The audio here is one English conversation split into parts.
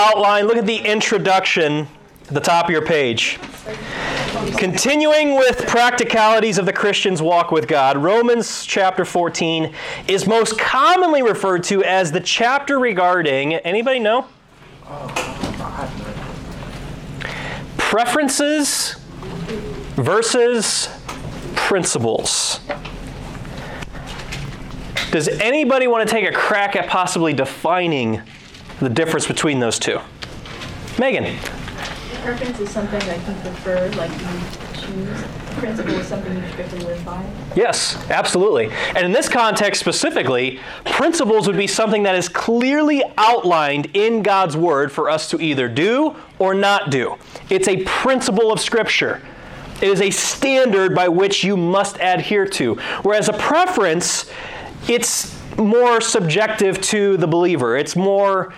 outline, look at the introduction at the top of your page. Continuing with practicalities of the Christian's walk with God, Romans chapter 14 is most commonly referred to as the chapter regarding, anybody know? Preferences versus principles. Does anybody want to take a crack at possibly defining the difference between those two? Megan. Preference is something that you prefer, like you choose. Principle is something you strictly live by. Yes, absolutely. And in this context specifically, principles would be something that is clearly outlined in God's Word for us to either do or not do. It's a principle of Scripture. It is a standard by which you must adhere to. Whereas a preference, it's more subjective to the believer. It's more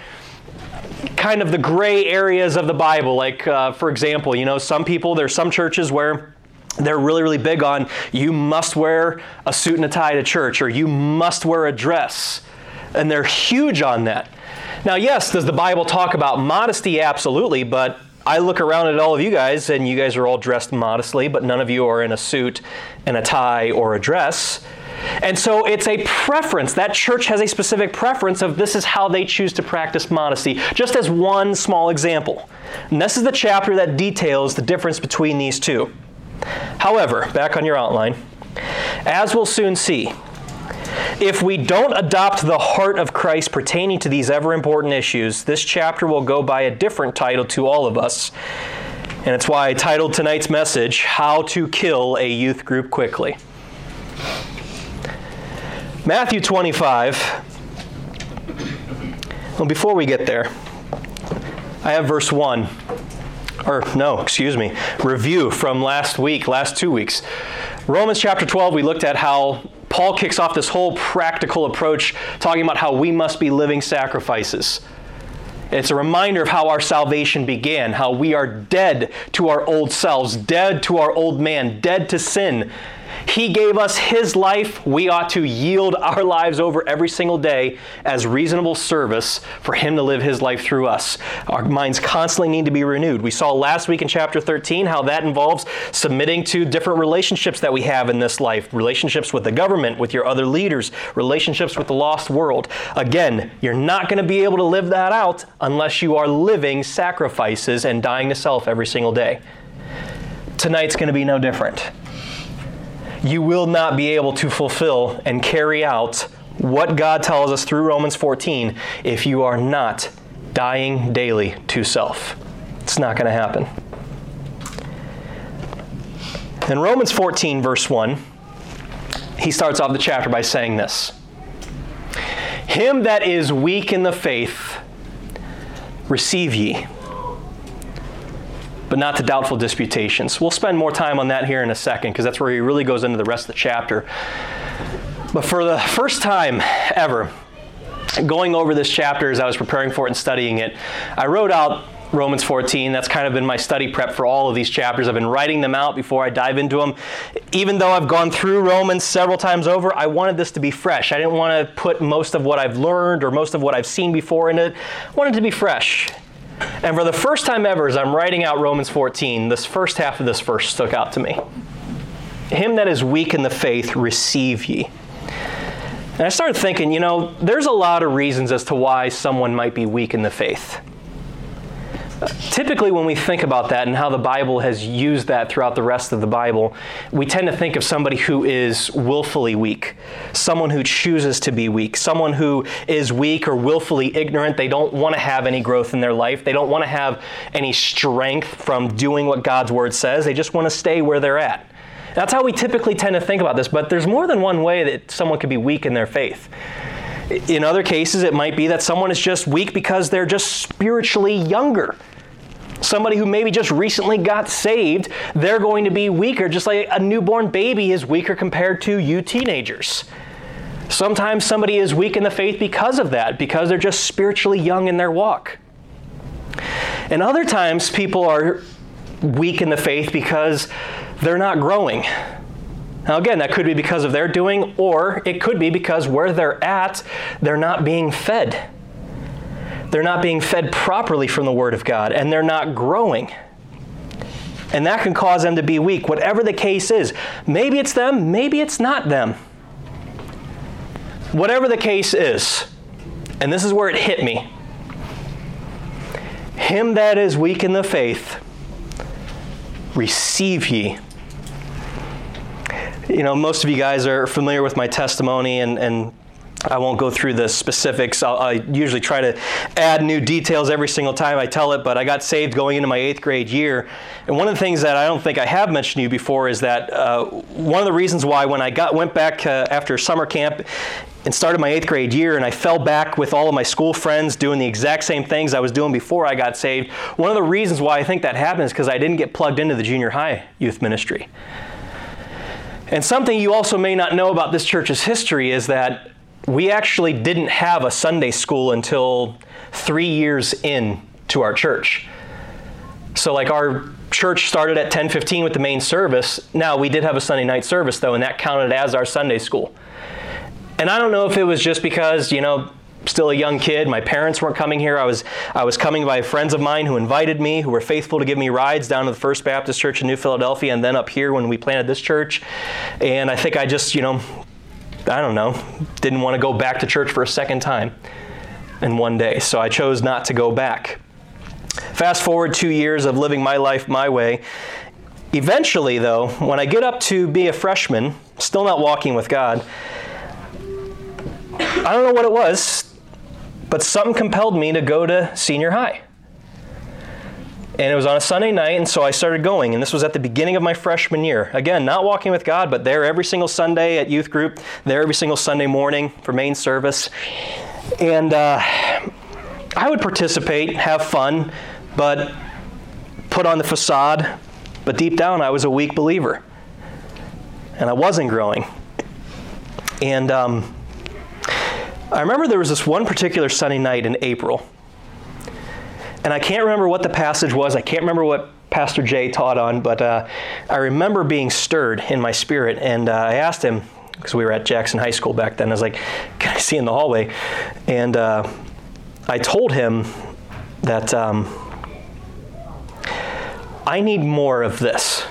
kind of the gray areas of the Bible. Like, uh, for example, you know, some people, there's some churches where they're really, really big on you must wear a suit and a tie to church or you must wear a dress. And they're huge on that. Now, yes, does the Bible talk about modesty? Absolutely, but I look around at all of you guys, and you guys are all dressed modestly, but none of you are in a suit and a tie or a dress. And so it's a preference. That church has a specific preference of this is how they choose to practice modesty, just as one small example. And this is the chapter that details the difference between these two. However, back on your outline, as we'll soon see, if we don't adopt the heart of Christ pertaining to these ever important issues, this chapter will go by a different title to all of us. And it's why I titled tonight's message, How to Kill a Youth Group Quickly. Matthew 25. Well, before we get there, I have verse 1. Or, no, excuse me, review from last week, last two weeks. Romans chapter 12, we looked at how Paul kicks off this whole practical approach, talking about how we must be living sacrifices. It's a reminder of how our salvation began, how we are dead to our old selves, dead to our old man, dead to sin, he gave us His life. We ought to yield our lives over every single day as reasonable service for Him to live His life through us. Our minds constantly need to be renewed. We saw last week in chapter 13 how that involves submitting to different relationships that we have in this life relationships with the government, with your other leaders, relationships with the lost world. Again, you're not going to be able to live that out unless you are living sacrifices and dying to self every single day. Tonight's going to be no different you will not be able to fulfill and carry out what God tells us through Romans 14 if you are not dying daily to self. It's not going to happen. In Romans 14, verse 1, he starts off the chapter by saying this Him that is weak in the faith, receive ye but not to doubtful disputations. We'll spend more time on that here in a second because that's where he really goes into the rest of the chapter. But for the first time ever, going over this chapter as I was preparing for it and studying it, I wrote out Romans 14. That's kind of been my study prep for all of these chapters. I've been writing them out before I dive into them. Even though I've gone through Romans several times over, I wanted this to be fresh. I didn't want to put most of what I've learned or most of what I've seen before in it. I wanted it to be fresh. And for the first time ever, as I'm writing out Romans 14, this first half of this verse stuck out to me. Him that is weak in the faith, receive ye. And I started thinking, you know, there's a lot of reasons as to why someone might be weak in the faith. Typically, when we think about that and how the Bible has used that throughout the rest of the Bible, we tend to think of somebody who is willfully weak, someone who chooses to be weak, someone who is weak or willfully ignorant. They don't want to have any growth in their life, they don't want to have any strength from doing what God's Word says, they just want to stay where they're at. That's how we typically tend to think about this, but there's more than one way that someone could be weak in their faith. In other cases, it might be that someone is just weak because they're just spiritually younger somebody who maybe just recently got saved, they're going to be weaker, just like a newborn baby is weaker compared to you teenagers. Sometimes somebody is weak in the faith because of that, because they're just spiritually young in their walk. And other times people are weak in the faith because they're not growing. Now, again, that could be because of their doing, or it could be because where they're at, they're not being fed. They're not being fed properly from the Word of God, and they're not growing. And that can cause them to be weak, whatever the case is. Maybe it's them, maybe it's not them. Whatever the case is, and this is where it hit me Him that is weak in the faith, receive ye. You know, most of you guys are familiar with my testimony, and, and I won't go through the specifics. I'll, i usually try to add new details every single time I tell it, but I got saved going into my eighth grade year. And one of the things that I don't think I have mentioned to you before is that uh, one of the reasons why when I got went back uh, after summer camp and started my eighth grade year and I fell back with all of my school friends doing the exact same things I was doing before I got saved, one of the reasons why I think that happened is because I didn't get plugged into the junior high youth ministry. And something you also may not know about this church's history is that we actually didn't have a Sunday school until three years in to our church. So like our church started at 10:15 with the main service. Now we did have a Sunday night service though, and that counted as our Sunday school. And I don't know if it was just because you know still a young kid. My parents weren't coming here. I was I was coming by friends of mine who invited me, who were faithful to give me rides down to the First Baptist Church in New Philadelphia, and then up here when we planted this church. And I think I just you know I don't know, didn't want to go back to church for a second time in one day. So I chose not to go back. Fast forward two years of living my life my way. Eventually, though, when I get up to be a freshman, still not walking with God, I don't know what it was, but something compelled me to go to senior high and it was on a Sunday night, and so I started going. And this was at the beginning of my freshman year. Again, not walking with God, but there every single Sunday at youth group, there every single Sunday morning for main service. And uh, I would participate, have fun, but put on the facade. But deep down, I was a weak believer. And I wasn't growing. And um, I remember there was this one particular Sunday night in April and I can't remember what the passage was. I can't remember what Pastor Jay taught on, but uh, I remember being stirred in my spirit. And uh, I asked him, because we were at Jackson High School back then, I was like, Can I see in the hallway? And uh, I told him that um, I need more of this.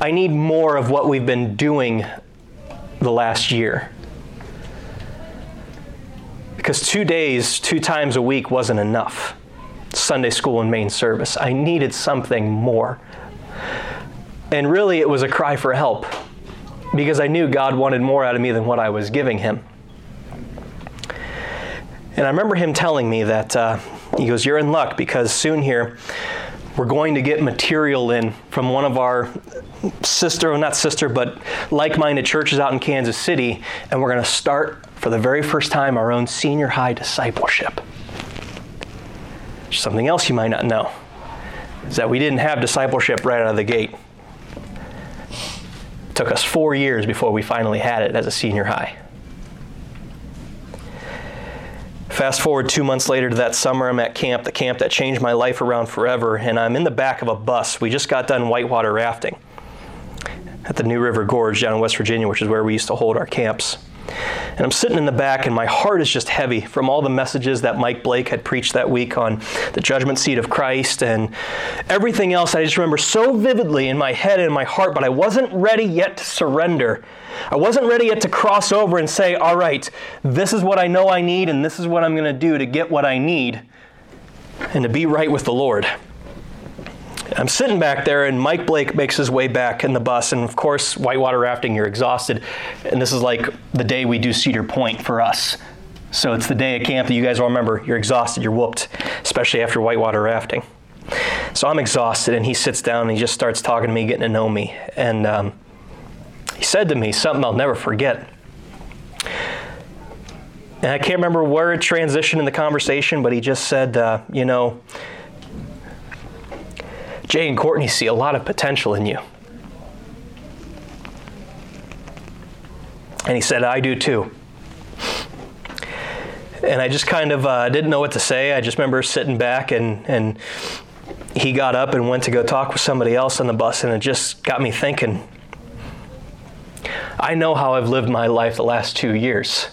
I need more of what we've been doing the last year because two days, two times a week wasn't enough. Sunday school and main service. I needed something more. And really, it was a cry for help because I knew God wanted more out of me than what I was giving Him. And I remember Him telling me that, uh, He goes, You're in luck because soon here, we're going to get material in from one of our sister, not sister, but like minded churches out in Kansas City, and we're going to start for the very first time our own senior high discipleship. Something else you might not know is that we didn't have discipleship right out of the gate. It took us four years before we finally had it as a senior high. Fast forward two months later to that summer, I'm at camp, the camp that changed my life around forever, and I'm in the back of a bus. We just got done whitewater rafting at the New River Gorge down in West Virginia, which is where we used to hold our camps. And I'm sitting in the back, and my heart is just heavy from all the messages that Mike Blake had preached that week on the judgment seat of Christ and everything else. I just remember so vividly in my head and in my heart, but I wasn't ready yet to surrender. I wasn't ready yet to cross over and say, all right, this is what I know I need, and this is what I'm going to do to get what I need and to be right with the Lord. I'm sitting back there, and Mike Blake makes his way back in the bus. And of course, whitewater rafting, you're exhausted. And this is like the day we do Cedar Point for us. So it's the day at camp that you guys all remember. You're exhausted, you're whooped, especially after whitewater rafting. So I'm exhausted, and he sits down and he just starts talking to me, getting to know me. And um, he said to me something I'll never forget. And I can't remember where it transitioned in the conversation, but he just said, uh, You know, Jay and Courtney see a lot of potential in you. And he said, I do too. And I just kind of uh, didn't know what to say. I just remember sitting back and, and he got up and went to go talk with somebody else on the bus, and it just got me thinking. I know how I've lived my life the last two years.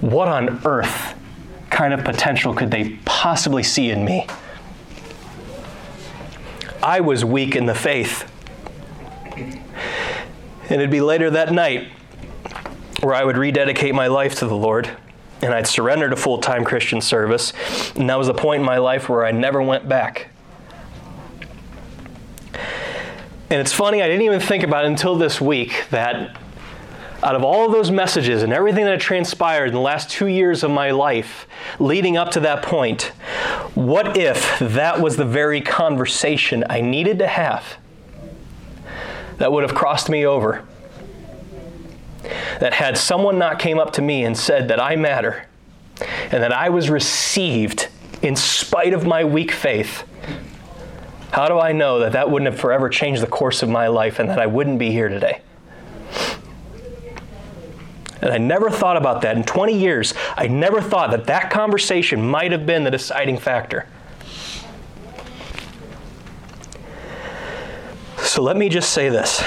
what on earth kind of potential could they possibly see in me? I was weak in the faith. And it'd be later that night where I would rededicate my life to the Lord and I'd surrender to full time Christian service. And that was the point in my life where I never went back. And it's funny, I didn't even think about it until this week that out of all of those messages and everything that transpired in the last two years of my life leading up to that point, what if that was the very conversation I needed to have that would have crossed me over? That had someone not came up to me and said that I matter and that I was received in spite of my weak faith, how do I know that that wouldn't have forever changed the course of my life and that I wouldn't be here today? And I never thought about that. In 20 years, I never thought that that conversation might have been the deciding factor. So let me just say this.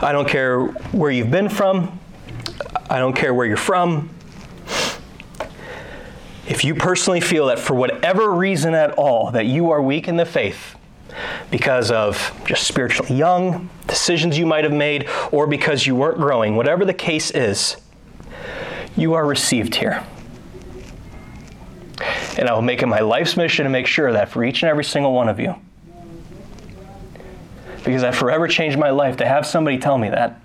I don't care where you've been from. I don't care where you're from. If you personally feel that for whatever reason at all that you are weak in the faith, because of just spiritually young, decisions you might have made, or because you weren't growing, whatever the case is, you are received here. And I will make it my life's mission to make sure that for each and every single one of you. Because that forever changed my life to have somebody tell me that.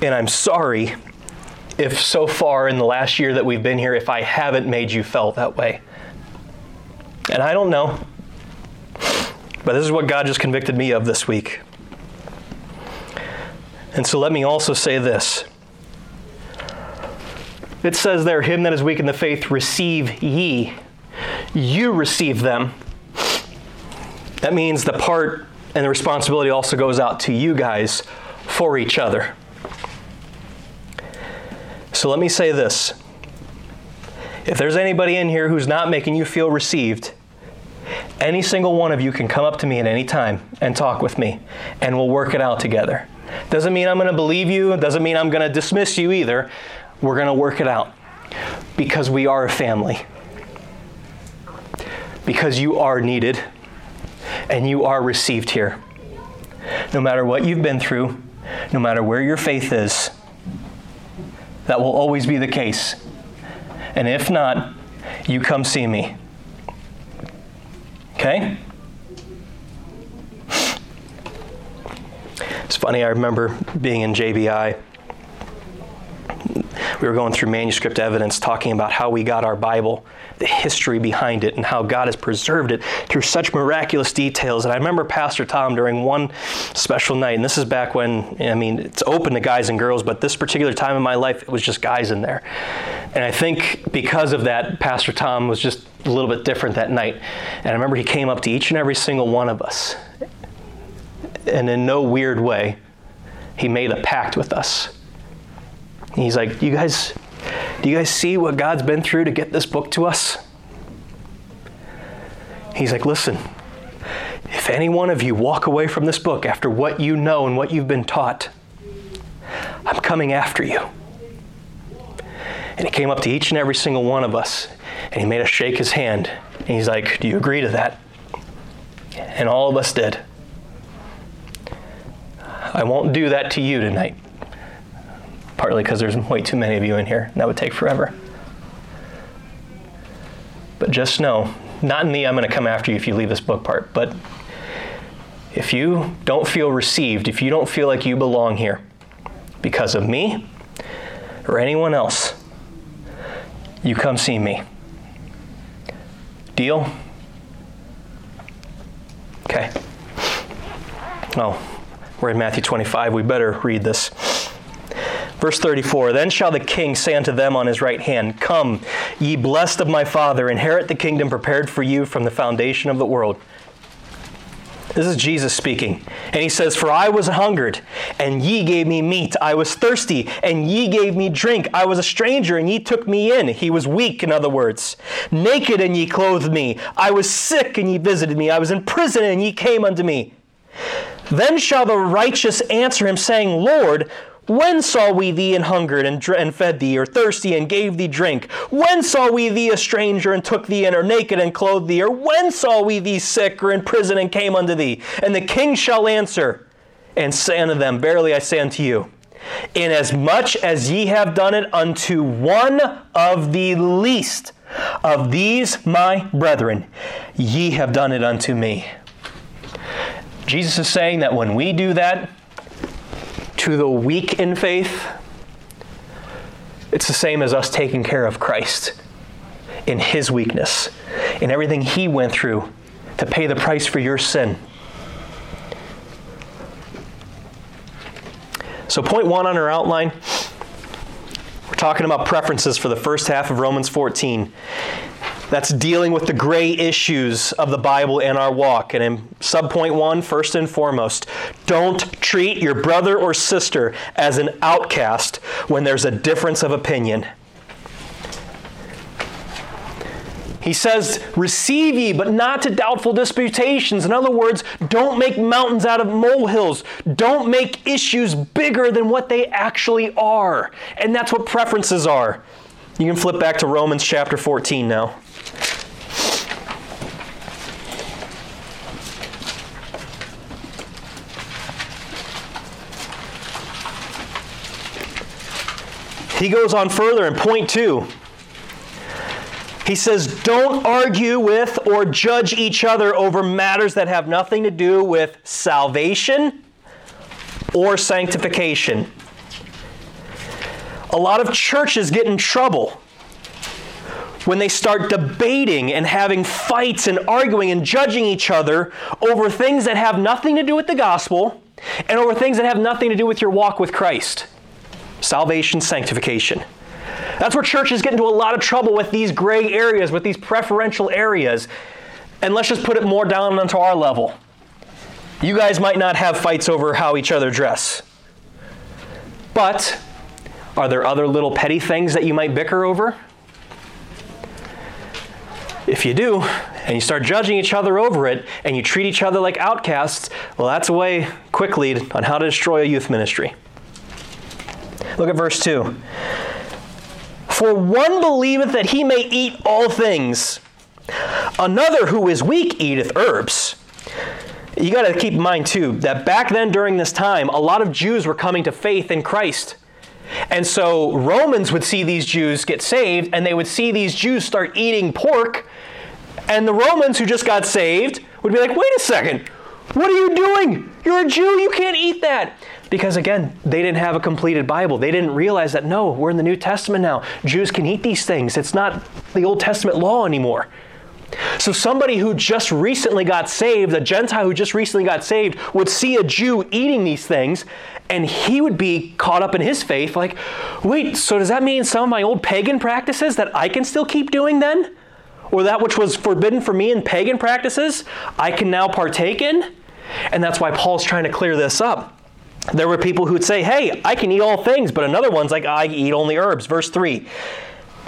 And I'm sorry if so far in the last year that we've been here, if I haven't made you felt that way. And I don't know. But this is what God just convicted me of this week. And so let me also say this. It says there, Him that is weak in the faith, receive ye. You receive them. That means the part and the responsibility also goes out to you guys for each other. So let me say this. If there's anybody in here who's not making you feel received, any single one of you can come up to me at any time and talk with me, and we'll work it out together. Doesn't mean I'm going to believe you, doesn't mean I'm going to dismiss you either. We're going to work it out because we are a family. Because you are needed and you are received here. No matter what you've been through, no matter where your faith is, that will always be the case. And if not, you come see me. Okay? It's funny, I remember being in JBI. We were going through manuscript evidence talking about how we got our Bible the history behind it and how God has preserved it through such miraculous details. And I remember Pastor Tom during one special night, and this is back when, I mean, it's open to guys and girls, but this particular time in my life, it was just guys in there. And I think because of that, Pastor Tom was just a little bit different that night. And I remember he came up to each and every single one of us. And in no weird way, he made a pact with us. he's like, You guys, do you guys see what God's been through to get this book to us? He's like, listen, if any one of you walk away from this book after what you know and what you've been taught, I'm coming after you. And he came up to each and every single one of us and he made us shake his hand. And he's like, Do you agree to that? And all of us did. I won't do that to you tonight partly because there's way too many of you in here, and that would take forever. But just know, not in me, I'm going to come after you if you leave this book part, but if you don't feel received, if you don't feel like you belong here because of me or anyone else, you come see me. Deal? Okay. Oh, we're in Matthew 25. We better read this. Verse 34 Then shall the king say unto them on his right hand, Come, ye blessed of my Father, inherit the kingdom prepared for you from the foundation of the world. This is Jesus speaking. And he says, For I was hungered, and ye gave me meat. I was thirsty, and ye gave me drink. I was a stranger, and ye took me in. He was weak, in other words. Naked, and ye clothed me. I was sick, and ye visited me. I was in prison, and ye came unto me. Then shall the righteous answer him, saying, Lord, when saw we thee and hungered and, and fed thee, or thirsty and gave thee drink? When saw we thee a stranger and took thee in, or naked and clothed thee? Or when saw we thee sick or in prison and came unto thee? And the king shall answer and say unto them, Verily I say unto you, inasmuch as ye have done it unto one of the least of these my brethren, ye have done it unto me. Jesus is saying that when we do that, to the weak in faith, it's the same as us taking care of Christ in his weakness, in everything he went through to pay the price for your sin. So, point one on our outline, we're talking about preferences for the first half of Romans 14 that's dealing with the gray issues of the Bible and our walk. And in subpoint one, first and foremost, don't treat your brother or sister as an outcast when there's a difference of opinion. He says, Receive ye, but not to doubtful disputations. In other words, don't make mountains out of molehills. Don't make issues bigger than what they actually are. And that's what preferences are. You can flip back to Romans chapter 14 now. He goes on further in point two. He says, Don't argue with or judge each other over matters that have nothing to do with salvation or sanctification. A lot of churches get in trouble when they start debating and having fights and arguing and judging each other over things that have nothing to do with the gospel and over things that have nothing to do with your walk with Christ salvation, sanctification. That's where churches get into a lot of trouble with these gray areas, with these preferential areas. And let's just put it more down onto our level. You guys might not have fights over how each other dress. But are there other little petty things that you might bicker over? If you do, and you start judging each other over it, and you treat each other like outcasts, well, that's a way quickly on how to destroy a youth ministry. Look at verse 2. For one believeth that he may eat all things, another who is weak eateth herbs. You got to keep in mind, too, that back then during this time, a lot of Jews were coming to faith in Christ. And so Romans would see these Jews get saved, and they would see these Jews start eating pork. And the Romans who just got saved would be like, wait a second, what are you doing? You're a Jew, you can't eat that. Because again, they didn't have a completed Bible. They didn't realize that, no, we're in the New Testament now. Jews can eat these things. It's not the Old Testament law anymore. So, somebody who just recently got saved, a Gentile who just recently got saved, would see a Jew eating these things, and he would be caught up in his faith like, wait, so does that mean some of my old pagan practices that I can still keep doing then? Or that which was forbidden for me in pagan practices, I can now partake in? And that's why Paul's trying to clear this up. There were people who would say, Hey, I can eat all things, but another one's like, I eat only herbs. Verse 3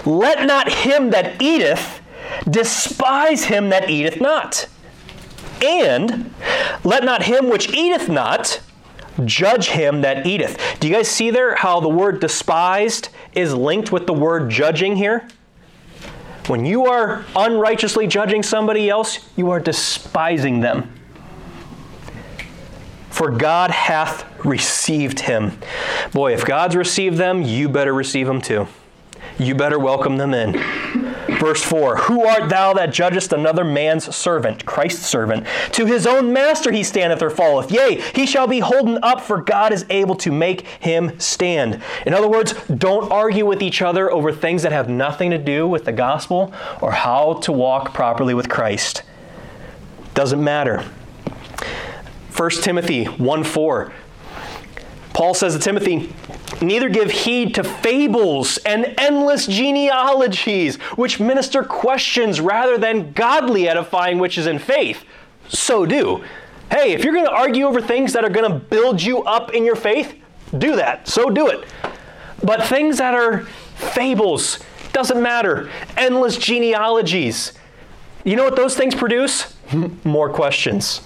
Let not him that eateth despise him that eateth not. And let not him which eateth not judge him that eateth. Do you guys see there how the word despised is linked with the word judging here? When you are unrighteously judging somebody else, you are despising them for God hath received him. Boy, if God's received them, you better receive them too. You better welcome them in. Verse 4 Who art thou that judgest another man's servant, Christ's servant? To his own master he standeth or falleth. Yea, he shall be holden up, for God is able to make him stand. In other words, don't argue with each other over things that have nothing to do with the gospel or how to walk properly with Christ. Doesn't matter. 1 Timothy 1 4. Paul says to Timothy, Neither give heed to fables and endless genealogies, which minister questions rather than godly edifying which is in faith. So do. Hey, if you're going to argue over things that are going to build you up in your faith, do that. So do it. But things that are fables, doesn't matter. Endless genealogies. You know what those things produce? More questions.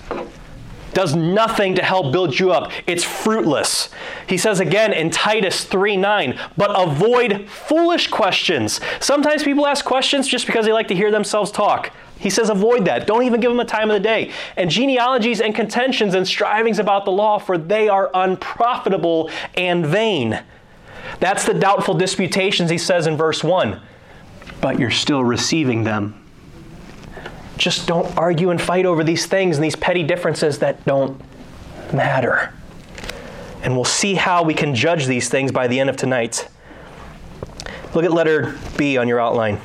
Does nothing to help build you up. It's fruitless. He says again in Titus 3 9, but avoid foolish questions. Sometimes people ask questions just because they like to hear themselves talk. He says, avoid that. Don't even give them a time of the day. And genealogies and contentions and strivings about the law, for they are unprofitable and vain. That's the doubtful disputations he says in verse 1. But you're still receiving them. Just don't argue and fight over these things and these petty differences that don't matter. And we'll see how we can judge these things by the end of tonight. Look at letter B on your outline.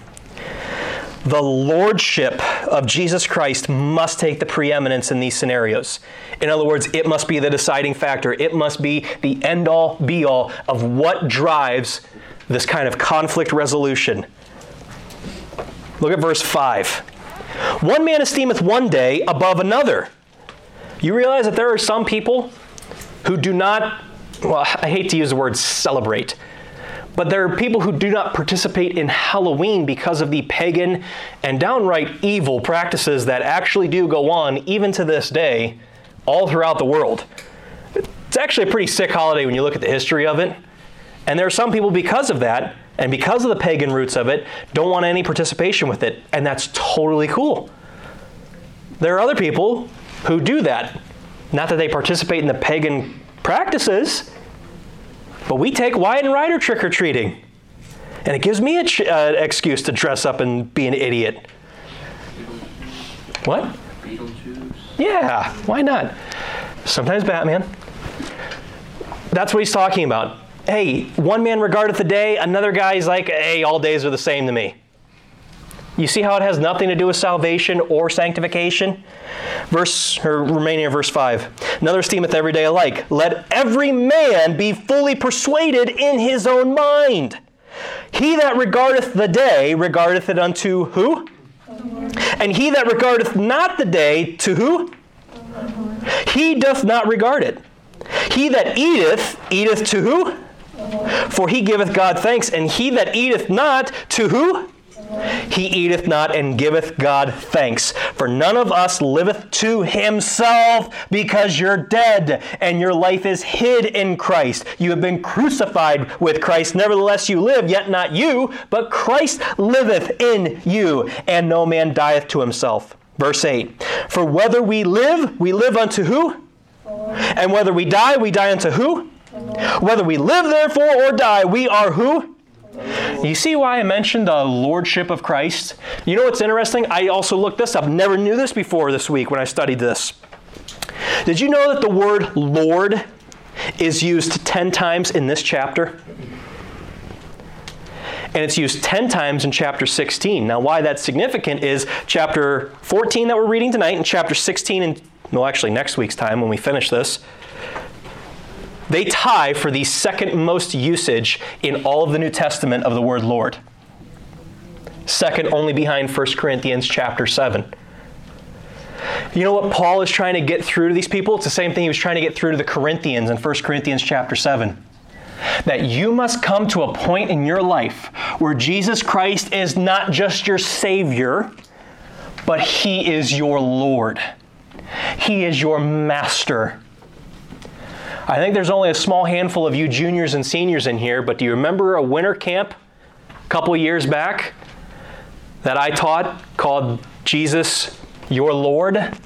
The lordship of Jesus Christ must take the preeminence in these scenarios. In other words, it must be the deciding factor. It must be the end all be all of what drives this kind of conflict resolution. Look at verse 5. One man esteemeth one day above another. You realize that there are some people who do not, well, I hate to use the word celebrate, but there are people who do not participate in Halloween because of the pagan and downright evil practices that actually do go on even to this day all throughout the world. It's actually a pretty sick holiday when you look at the history of it. And there are some people, because of that, and because of the pagan roots of it, don't want any participation with it. And that's totally cool. There are other people who do that. Not that they participate in the pagan practices, but we take Wyatt and Ryder trick or treating. And it gives me an ch- uh, excuse to dress up and be an idiot. What? Beetlejuice. Yeah, why not? Sometimes Batman. That's what he's talking about. Hey, one man regardeth the day, another guy is like, hey, all days are the same to me. You see how it has nothing to do with salvation or sanctification? Verse or remaining verse 5. Another esteemeth every day alike. Let every man be fully persuaded in his own mind. He that regardeth the day regardeth it unto who? And he that regardeth not the day to who? He doth not regard it. He that eateth, eateth to who? For he giveth God thanks, and he that eateth not, to who? He eateth not and giveth God thanks. For none of us liveth to himself, because you're dead, and your life is hid in Christ. You have been crucified with Christ. Nevertheless, you live, yet not you, but Christ liveth in you, and no man dieth to himself. Verse 8 For whether we live, we live unto who? And whether we die, we die unto who? Whether we live, therefore, or die, we are who? You see why I mentioned the lordship of Christ? You know what's interesting? I also looked this up. Never knew this before this week when I studied this. Did you know that the word Lord is used 10 times in this chapter? And it's used 10 times in chapter 16. Now, why that's significant is chapter 14 that we're reading tonight and chapter 16, and well, actually, next week's time when we finish this they tie for the second most usage in all of the New Testament of the word Lord. Second only behind 1 Corinthians chapter 7. You know what Paul is trying to get through to these people? It's the same thing he was trying to get through to the Corinthians in 1 Corinthians chapter 7. That you must come to a point in your life where Jesus Christ is not just your Savior, but He is your Lord. He is your Master. I think there's only a small handful of you juniors and seniors in here, but do you remember a winter camp a couple years back that I taught called Jesus Your Lord?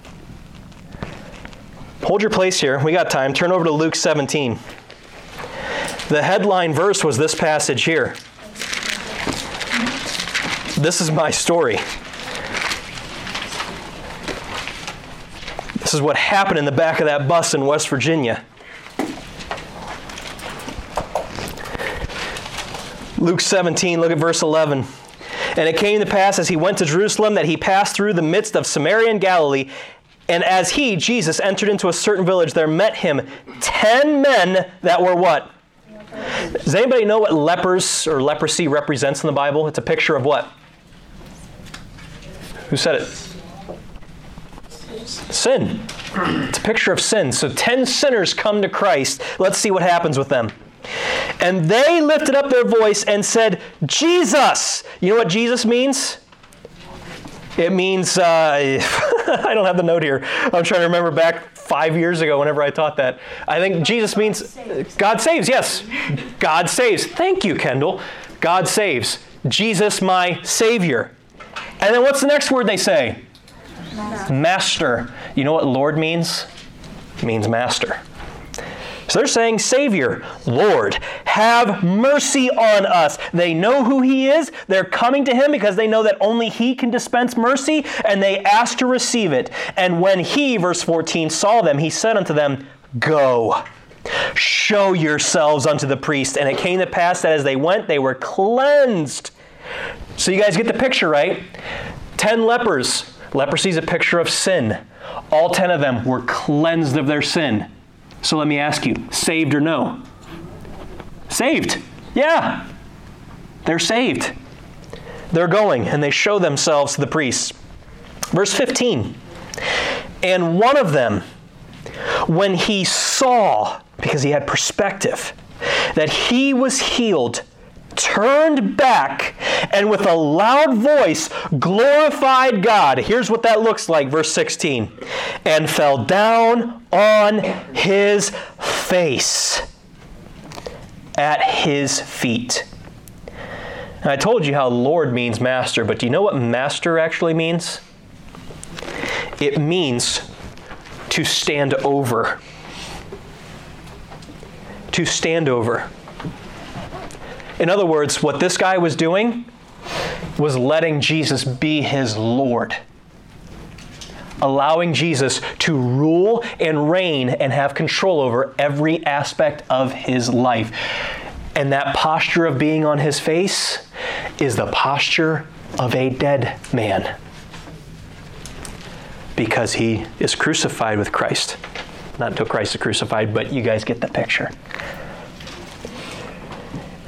Hold your place here. We got time. Turn over to Luke 17. The headline verse was this passage here. This is my story. This is what happened in the back of that bus in West Virginia. Luke 17, look at verse 11. And it came to pass as he went to Jerusalem that he passed through the midst of Samaria and Galilee. And as he, Jesus, entered into a certain village, there met him ten men that were what? Does anybody know what lepers or leprosy represents in the Bible? It's a picture of what? Who said it? Sin. It's a picture of sin. So 10 sinners come to Christ. Let's see what happens with them. And they lifted up their voice and said, Jesus. You know what Jesus means? It means, uh, I don't have the note here. I'm trying to remember back five years ago whenever I taught that. I think Jesus means saves. God saves, yes. God saves. Thank you, Kendall. God saves. Jesus, my Savior. And then what's the next word they say? Master. master. You know what Lord means? It means master. So they're saying, Savior, Lord, have mercy on us. They know who He is. They're coming to Him because they know that only He can dispense mercy, and they ask to receive it. And when He, verse 14, saw them, He said unto them, Go. Show yourselves unto the priest. And it came to pass that as they went, they were cleansed. So you guys get the picture, right? Ten lepers. Leprosy is a picture of sin. All ten of them were cleansed of their sin. So let me ask you saved or no? Saved. Yeah. They're saved. They're going and they show themselves to the priests. Verse 15. And one of them, when he saw, because he had perspective, that he was healed, turned back and with a loud voice glorified God. Here's what that looks like, verse 16. And fell down on his face at his feet. And I told you how Lord means master, but do you know what master actually means? It means to stand over. To stand over. In other words, what this guy was doing was letting Jesus be his Lord. Allowing Jesus to rule and reign and have control over every aspect of his life. And that posture of being on his face is the posture of a dead man. Because he is crucified with Christ. Not until Christ is crucified, but you guys get the picture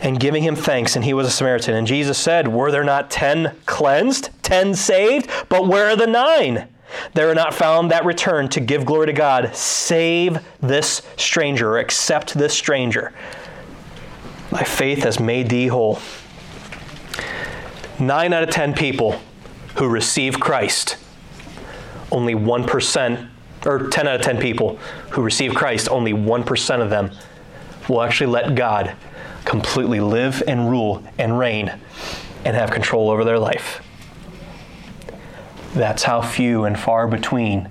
and giving him thanks, and he was a Samaritan. And Jesus said, Were there not ten cleansed, ten saved? But where are the nine? There are not found that return to give glory to God, save this stranger, or except this stranger. Thy faith has made thee whole. Nine out of ten people who receive Christ, only 1%, or 10 out of 10 people who receive Christ, only 1% of them will actually let God completely live and rule and reign and have control over their life. That's how few and far between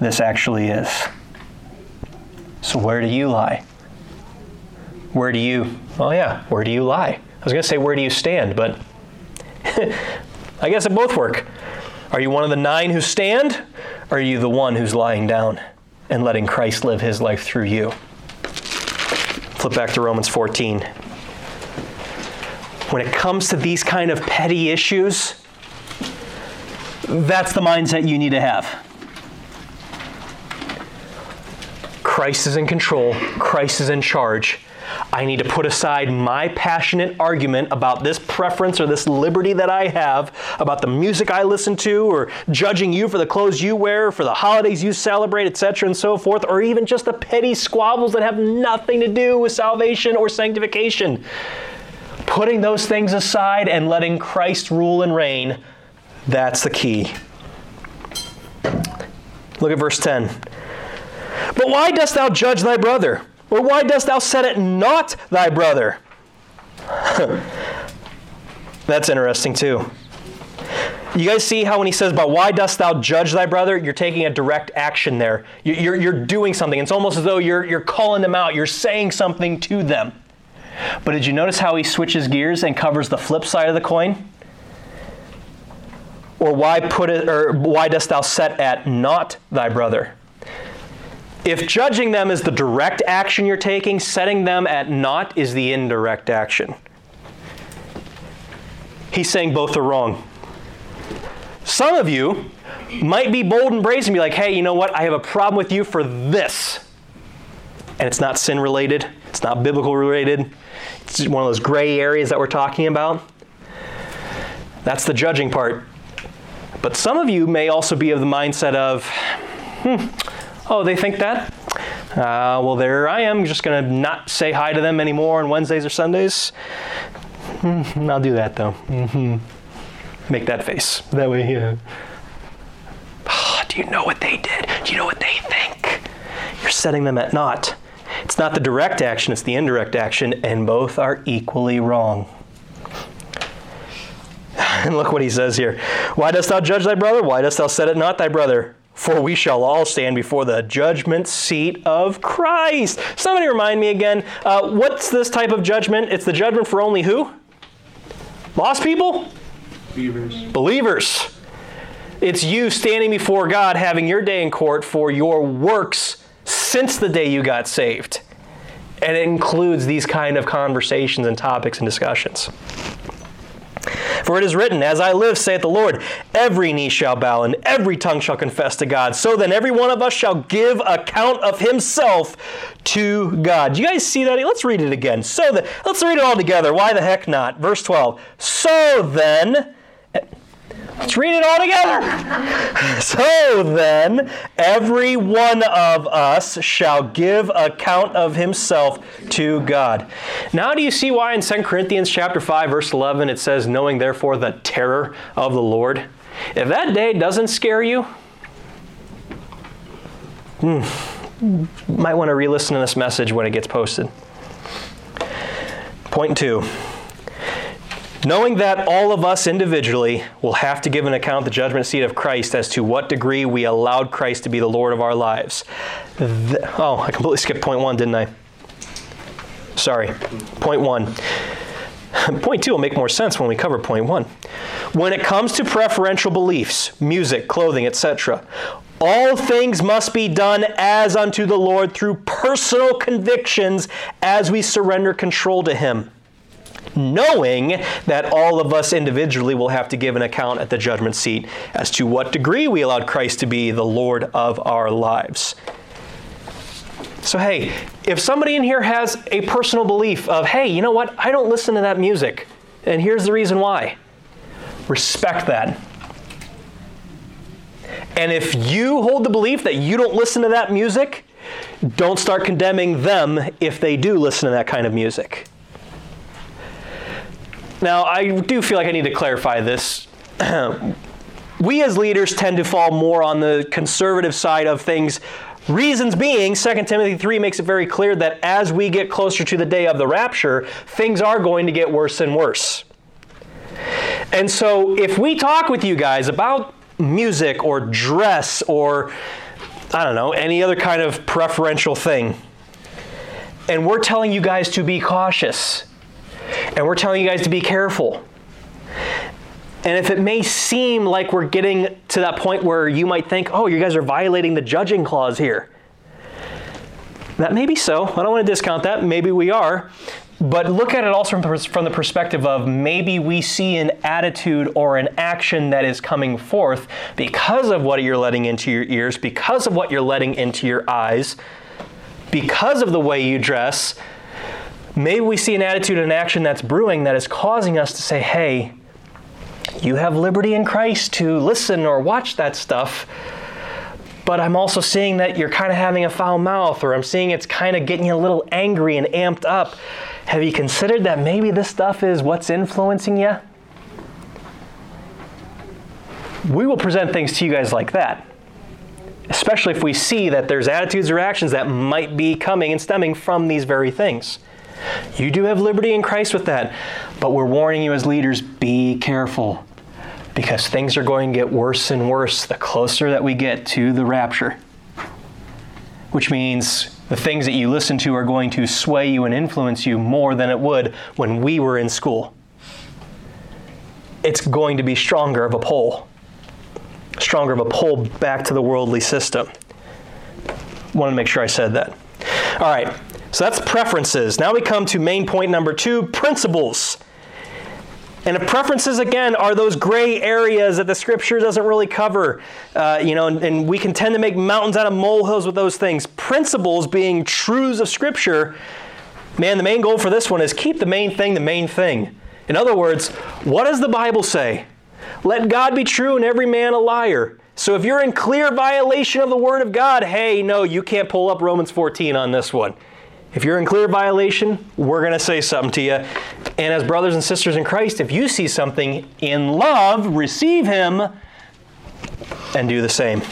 this actually is. So, where do you lie? Where do you, oh yeah, where do you lie? I was going to say, where do you stand, but I guess it both work. Are you one of the nine who stand, or are you the one who's lying down and letting Christ live his life through you? Flip back to Romans 14. When it comes to these kind of petty issues, that's the mindset you need to have. Christ is in control, Christ is in charge. I need to put aside my passionate argument about this preference or this liberty that I have, about the music I listen to, or judging you for the clothes you wear, for the holidays you celebrate, etc., and so forth, or even just the petty squabbles that have nothing to do with salvation or sanctification. Putting those things aside and letting Christ rule and reign, that's the key. Look at verse 10. But why dost thou judge thy brother? Or why dost thou set it not thy brother? That's interesting too. You guys see how when he says, But why dost thou judge thy brother? You're taking a direct action there. You're, you're doing something. It's almost as though you're, you're calling them out, you're saying something to them. But did you notice how he switches gears and covers the flip side of the coin? Or why put it or why dost thou set at naught thy brother? If judging them is the direct action you're taking, setting them at naught is the indirect action. He's saying both are wrong. Some of you might be bold and brazen and be like, hey, you know what? I have a problem with you for this. And it's not sin related, it's not biblical related, it's one of those gray areas that we're talking about. That's the judging part. But some of you may also be of the mindset of, hmm, oh, they think that? Uh, well, there I am, just going to not say hi to them anymore on Wednesdays or Sundays. Mm, I'll do that though. Mm-hmm. Make that face. That way, know. Oh, do you know what they did? Do you know what they think? You're setting them at naught. It's not the direct action, it's the indirect action, and both are equally wrong. And look what he says here. Why dost thou judge thy brother? Why dost thou set at naught thy brother? For we shall all stand before the judgment seat of Christ. Somebody remind me again, uh, what's this type of judgment? It's the judgment for only who? Lost people? Believers. Believers. It's you standing before God having your day in court for your works since the day you got saved. And it includes these kind of conversations and topics and discussions. For it is written, As I live, saith the Lord, every knee shall bow and every tongue shall confess to God. So then every one of us shall give account of himself to God. Do you guys see that? Let's read it again. So that let's read it all together. Why the heck not? Verse 12. So then Let's read it all together. So then, every one of us shall give account of himself to God. Now do you see why in 2 Corinthians chapter 5 verse 11 it says knowing therefore the terror of the Lord? If that day doesn't scare you, hmm, might want to re-listen to this message when it gets posted. Point 2 knowing that all of us individually will have to give an account the judgment seat of Christ as to what degree we allowed Christ to be the Lord of our lives. Oh, I completely skipped point one, didn't I? Sorry. Point one. Point two will make more sense when we cover point one. When it comes to preferential beliefs, music, clothing, etc., all things must be done as unto the Lord through personal convictions as we surrender control to Him knowing that all of us individually will have to give an account at the judgment seat as to what degree we allowed Christ to be the Lord of our lives. So, hey, if somebody in here has a personal belief of, hey, you know what, I don't listen to that music, and here's the reason why, respect that. And if you hold the belief that you don't listen to that music, don't start condemning them if they do listen to that kind of music. Now, I do feel like I need to clarify this. we as leaders tend to fall more on the conservative side of things. Reasons being, 2 Timothy 3 makes it very clear that as we get closer to the day of the rapture, things are going to get worse and worse. And so, if we talk with you guys about music or dress or, I don't know, any other kind of preferential thing, and we're telling you guys to be cautious, and we're telling you guys to be careful. And if it may seem like we're getting to that point where you might think, oh, you guys are violating the judging clause here, that may be so. I don't want to discount that. Maybe we are. But look at it also from the perspective of maybe we see an attitude or an action that is coming forth because of what you're letting into your ears, because of what you're letting into your eyes, because of the way you dress, Maybe we see an attitude and action that's brewing that is causing us to say, hey, you have liberty in Christ to listen or watch that stuff, but I'm also seeing that you're kind of having a foul mouth, or I'm seeing it's kind of getting you a little angry and amped up. Have you considered that maybe this stuff is what's influencing you? We will present things to you guys like that, especially if we see that there's attitudes or actions that might be coming and stemming from these very things. You do have liberty in Christ with that, but we're warning you as leaders be careful because things are going to get worse and worse the closer that we get to the rapture. Which means the things that you listen to are going to sway you and influence you more than it would when we were in school. It's going to be stronger of a pull, stronger of a pull back to the worldly system. Want to make sure I said that. All right, so that's preferences. Now we come to main point number two principles. And preferences, again, are those gray areas that the scripture doesn't really cover. Uh, you know, and, and, we can tend to make mountains out of molehills with those things. Principles being truths of scripture, man, the main goal for this one is keep the main thing the main thing. In other words, what does the Bible say? Let God be true and every man a liar. So if you're in clear violation of the Word of God, hey, no, you can't pull up Romans 14 on this one. If you're in clear violation, we're going to say something to you. And as brothers and sisters in Christ, if you see something in love, receive Him and do the same.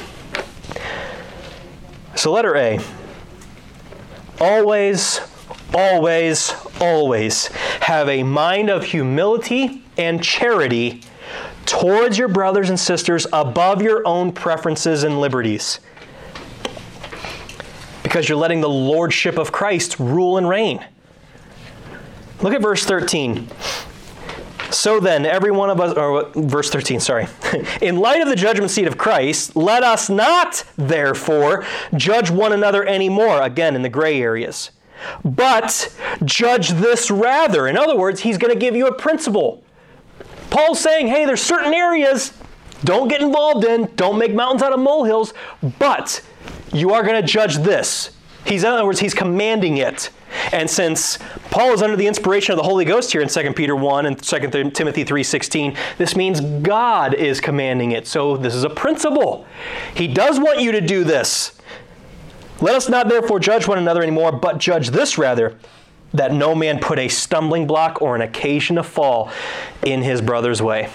So, letter A. Always, always, always have a mind of humility and charity towards your brothers and sisters above your own preferences and liberties. Because you're letting the lordship of Christ rule and reign. Look at verse 13. So then, every one of us, or verse 13, sorry. In light of the judgment seat of Christ, let us not, therefore, judge one another anymore, again in the gray areas. But judge this rather. In other words, he's going to give you a principle. Paul's saying, hey, there's certain areas don't get involved in, don't make mountains out of molehills, but you are going to judge this. He's, in other words, he's commanding it. And since Paul is under the inspiration of the Holy Ghost here in 2 Peter 1 and 2 Timothy 3:16, this means God is commanding it. So this is a principle. He does want you to do this. Let us not therefore judge one another anymore, but judge this rather, that no man put a stumbling block or an occasion to fall in his brother's way.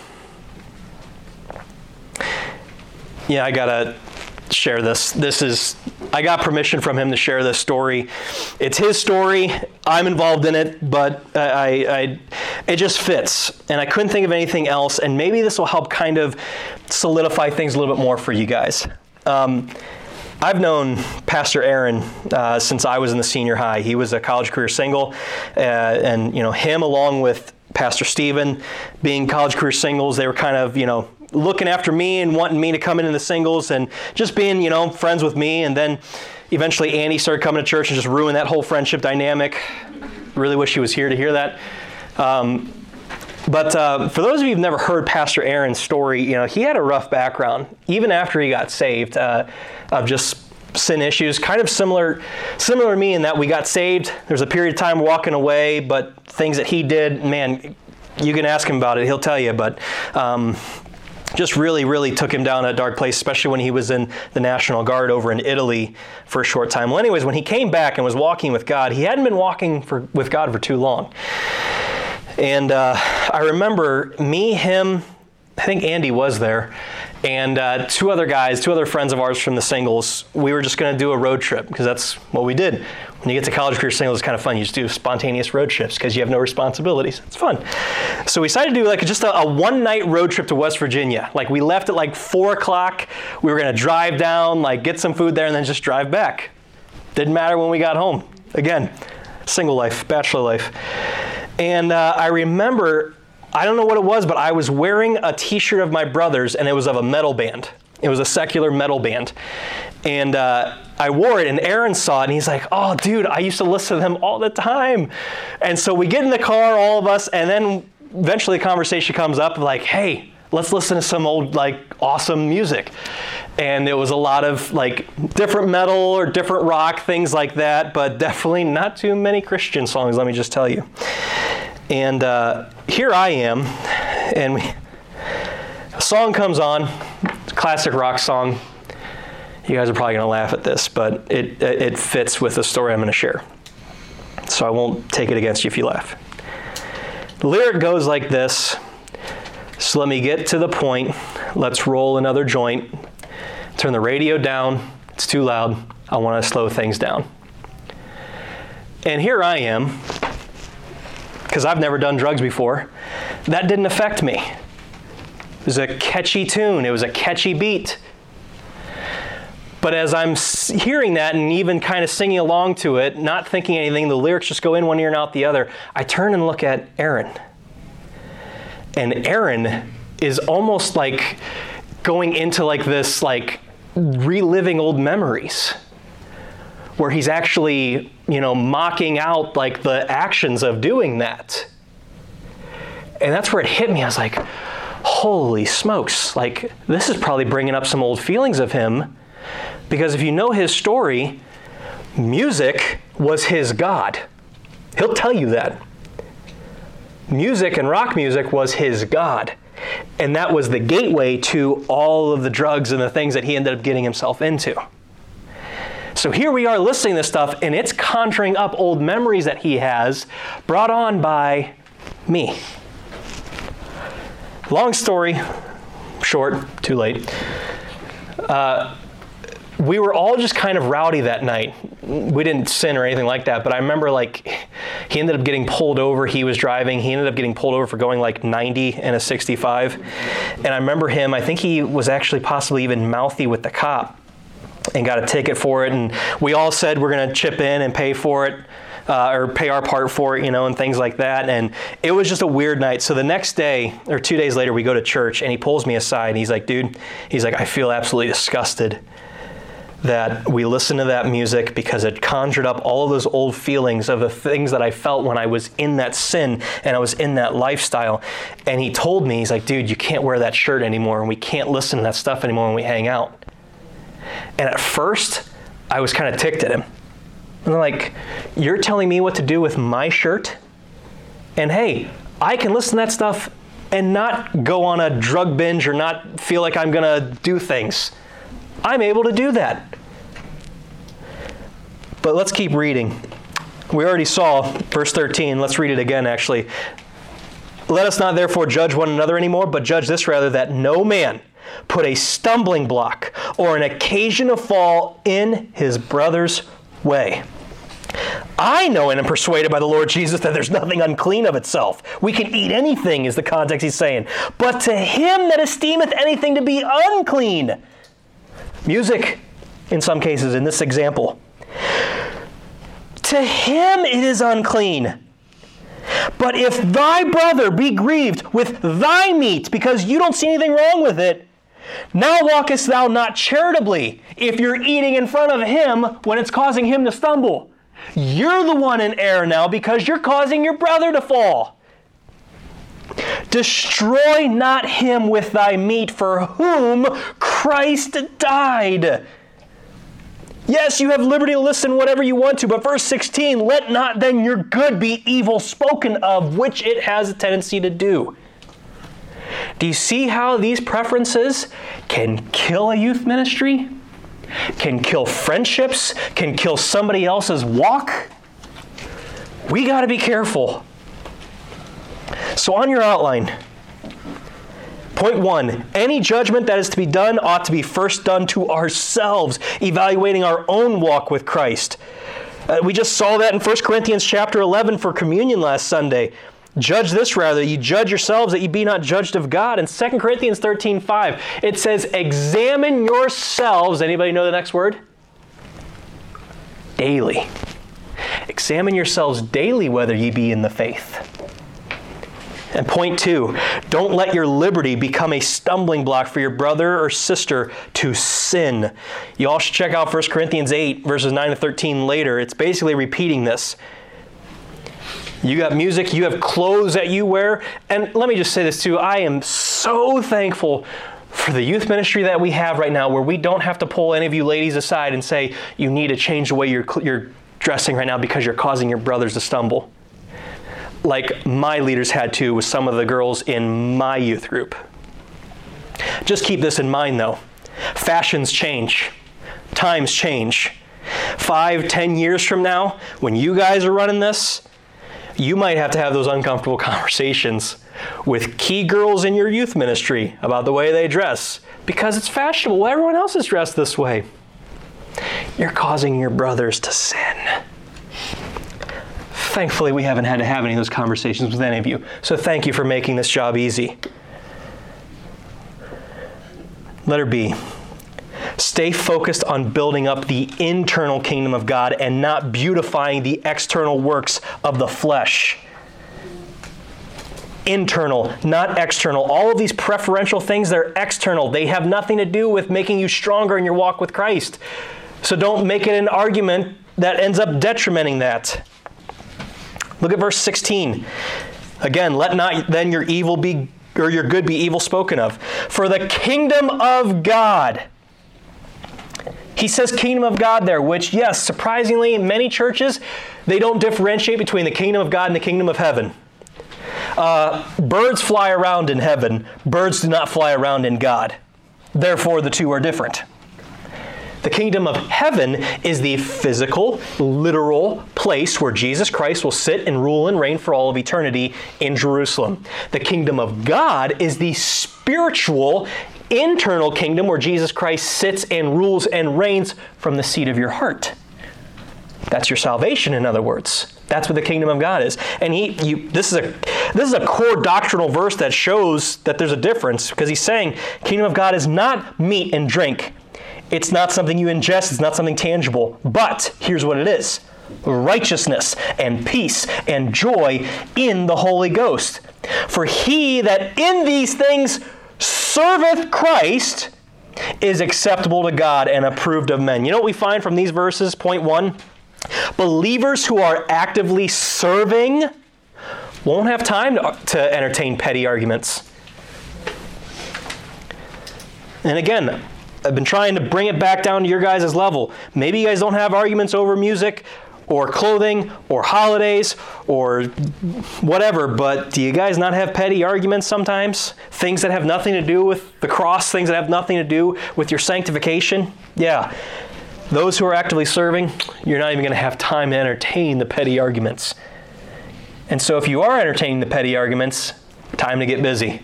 Yeah, I gotta share this. This is, I got permission from him to share this story. It's his story. I'm involved in it, but I, I, it just fits. And I couldn't think of anything else. And maybe this will help kind of solidify things a little bit more for you guys. Um, I've known Pastor Aaron uh, since I was in the senior high. He was a college career single, uh, and you know him along with Pastor Stephen being college career singles, they were kind of you know looking after me and wanting me to come in the singles and just being, you know, friends with me. And then eventually Andy started coming to church and just ruined that whole friendship dynamic. Really wish he was here to hear that. Um, but uh, for those of you who've never heard Pastor Aaron's story, you know, he had a rough background, even after he got saved, uh, of just sin issues, kind of similar, similar to me in that we got saved. There's a period of time walking away, but things that he did, man, you can ask him about it. He'll tell you. But um, just really, really took him down a dark place, especially when he was in the National Guard over in Italy for a short time. Well, anyways, when he came back and was walking with God, he hadn't been walking for, with God for too long. And uh, I remember me, him, I think Andy was there, and uh, two other guys, two other friends of ours from the singles. We were just going to do a road trip because that's what we did. When you get to college career singles, it's kind of fun. You just do spontaneous road trips because you have no responsibilities. It's fun. So we decided to do like just a, a one night road trip to West Virginia. Like we left at like four o'clock. We were going to drive down, like get some food there, and then just drive back. Didn't matter when we got home. Again, single life, bachelor life. And uh, I remember I don't know what it was, but I was wearing a t shirt of my brother's, and it was of a metal band. It was a secular metal band. And uh, I wore it, and Aaron saw it, and he's like, Oh, dude, I used to listen to them all the time. And so we get in the car, all of us, and then eventually a conversation comes up like, Hey, let's listen to some old, like, awesome music. And it was a lot of, like, different metal or different rock, things like that, but definitely not too many Christian songs, let me just tell you. And uh, here I am, and we, a song comes on, classic rock song. You guys are probably going to laugh at this, but it, it fits with the story I'm going to share. So I won't take it against you if you laugh. The lyric goes like this So let me get to the point. Let's roll another joint. Turn the radio down. It's too loud. I want to slow things down. And here I am because I've never done drugs before. That didn't affect me. It was a catchy tune, it was a catchy beat. But as I'm hearing that and even kind of singing along to it, not thinking anything, the lyrics just go in one ear and out the other, I turn and look at Aaron. And Aaron is almost like going into like this like reliving old memories where he's actually, you know, mocking out like the actions of doing that. And that's where it hit me. I was like, holy smokes, like this is probably bringing up some old feelings of him because if you know his story, music was his God. He'll tell you that. Music and rock music was his God. And that was the gateway to all of the drugs and the things that he ended up getting himself into. So here we are listening to this stuff, and it's conjuring up old memories that he has brought on by me. Long story, short, too late. Uh, we were all just kind of rowdy that night. We didn't sin or anything like that, but I remember like he ended up getting pulled over. He was driving. He ended up getting pulled over for going like 90 and a 65. And I remember him, I think he was actually possibly even mouthy with the cop and got a ticket for it. And we all said we're going to chip in and pay for it. Uh, or pay our part for it, you know, and things like that. And it was just a weird night. So the next day, or two days later, we go to church, and he pulls me aside, and he's like, "Dude," he's like, "I feel absolutely disgusted that we listened to that music because it conjured up all of those old feelings of the things that I felt when I was in that sin and I was in that lifestyle. And he told me, he's like, dude, you can't wear that shirt anymore and we can't listen to that stuff anymore when we hang out. And at first, I was kind of ticked at him. And I'm like, you're telling me what to do with my shirt? And hey, I can listen to that stuff and not go on a drug binge or not feel like I'm going to do things. I'm able to do that. But let's keep reading. We already saw verse 13. Let's read it again, actually. Let us not therefore judge one another anymore, but judge this rather that no man put a stumbling block or an occasion of fall in his brother's way. I know and am persuaded by the Lord Jesus that there's nothing unclean of itself. We can eat anything, is the context he's saying. But to him that esteemeth anything to be unclean, music in some cases in this example, to him it is unclean. But if thy brother be grieved with thy meat because you don't see anything wrong with it, now walkest thou not charitably if you're eating in front of him when it's causing him to stumble. You're the one in error now because you're causing your brother to fall. Destroy not him with thy meat for whom Christ died. Yes, you have liberty to listen whatever you want to, but verse 16, let not then your good be evil spoken of, which it has a tendency to do. Do you see how these preferences can kill a youth ministry? Can kill friendships? Can kill somebody else's walk? We got to be careful. So, on your outline, point one any judgment that is to be done ought to be first done to ourselves, evaluating our own walk with Christ. Uh, we just saw that in 1 Corinthians chapter 11 for communion last Sunday. Judge this rather, you judge yourselves that ye be not judged of God. In 2 Corinthians 13 5, it says, Examine yourselves. Anybody know the next word? Daily. Examine yourselves daily whether ye be in the faith. And point two, don't let your liberty become a stumbling block for your brother or sister to sin. You all should check out 1 Corinthians 8, verses 9 to 13 later. It's basically repeating this. You got music, you have clothes that you wear. And let me just say this too I am so thankful for the youth ministry that we have right now, where we don't have to pull any of you ladies aside and say, you need to change the way you're, you're dressing right now because you're causing your brothers to stumble. Like my leaders had to with some of the girls in my youth group. Just keep this in mind though fashions change, times change. Five, ten years from now, when you guys are running this, you might have to have those uncomfortable conversations with key girls in your youth ministry about the way they dress because it's fashionable. Everyone else is dressed this way. You're causing your brothers to sin. Thankfully, we haven't had to have any of those conversations with any of you. So thank you for making this job easy. Letter B. Stay focused on building up the internal kingdom of God and not beautifying the external works of the flesh. Internal, not external. All of these preferential things, they're external. They have nothing to do with making you stronger in your walk with Christ. So don't make it an argument that ends up detrimenting that. Look at verse 16. Again, let not then your evil be or your good be evil spoken of. For the kingdom of God he says kingdom of God there, which, yes, surprisingly, in many churches, they don't differentiate between the kingdom of God and the kingdom of heaven. Uh, birds fly around in heaven, birds do not fly around in God. Therefore, the two are different. The kingdom of heaven is the physical, literal place where Jesus Christ will sit and rule and reign for all of eternity in Jerusalem. The kingdom of God is the spiritual, internal kingdom where Jesus Christ sits and rules and reigns from the seat of your heart. That's your salvation, in other words. That's what the kingdom of God is. And he, you, this is a, this is a core doctrinal verse that shows that there's a difference because he's saying, kingdom of God is not meat and drink. It's not something you ingest, it's not something tangible. But here's what it is righteousness and peace and joy in the Holy Ghost. For he that in these things serveth Christ is acceptable to God and approved of men. You know what we find from these verses? Point one believers who are actively serving won't have time to, to entertain petty arguments. And again, I've been trying to bring it back down to your guys' level. Maybe you guys don't have arguments over music or clothing or holidays or whatever, but do you guys not have petty arguments sometimes? Things that have nothing to do with the cross, things that have nothing to do with your sanctification? Yeah. Those who are actively serving, you're not even going to have time to entertain the petty arguments. And so if you are entertaining the petty arguments, time to get busy.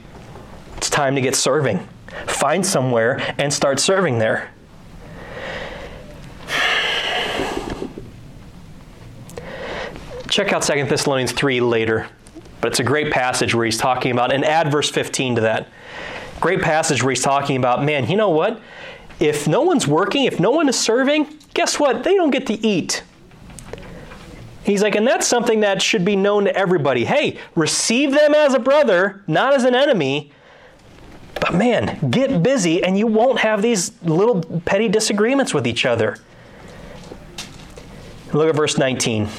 It's time to get serving find somewhere and start serving there. Check out 2 Thessalonians 3 later, but it's a great passage where he's talking about, and add verse 15 to that. Great passage where he's talking about, man, you know what? If no one's working, if no one is serving, guess what? They don't get to eat. He's like, and that's something that should be known to everybody. Hey, receive them as a brother, not as an enemy, but man, get busy and you won't have these little petty disagreements with each other. Look at verse 19.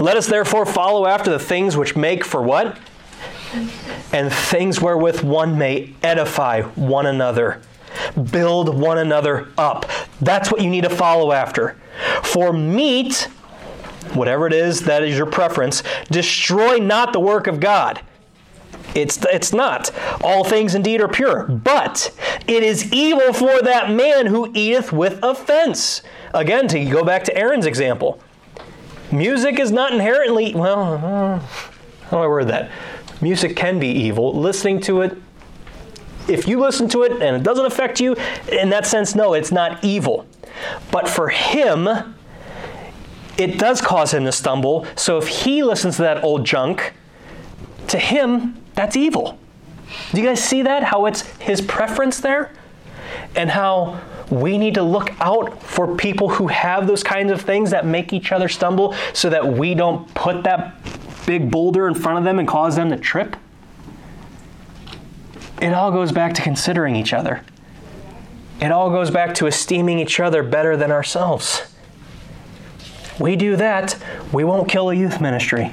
Let us therefore follow after the things which make for what? And things wherewith one may edify one another, build one another up. That's what you need to follow after. For meat, whatever it is that is your preference, destroy not the work of God. It's, it's not. All things indeed are pure, but it is evil for that man who eateth with offense. Again, to go back to Aaron's example, music is not inherently, well, uh, how do I word that? Music can be evil. Listening to it, if you listen to it and it doesn't affect you, in that sense, no, it's not evil. But for him, it does cause him to stumble. So if he listens to that old junk, to him, that's evil. Do you guys see that? How it's his preference there? And how we need to look out for people who have those kinds of things that make each other stumble so that we don't put that big boulder in front of them and cause them to trip? It all goes back to considering each other. It all goes back to esteeming each other better than ourselves. We do that, we won't kill a youth ministry.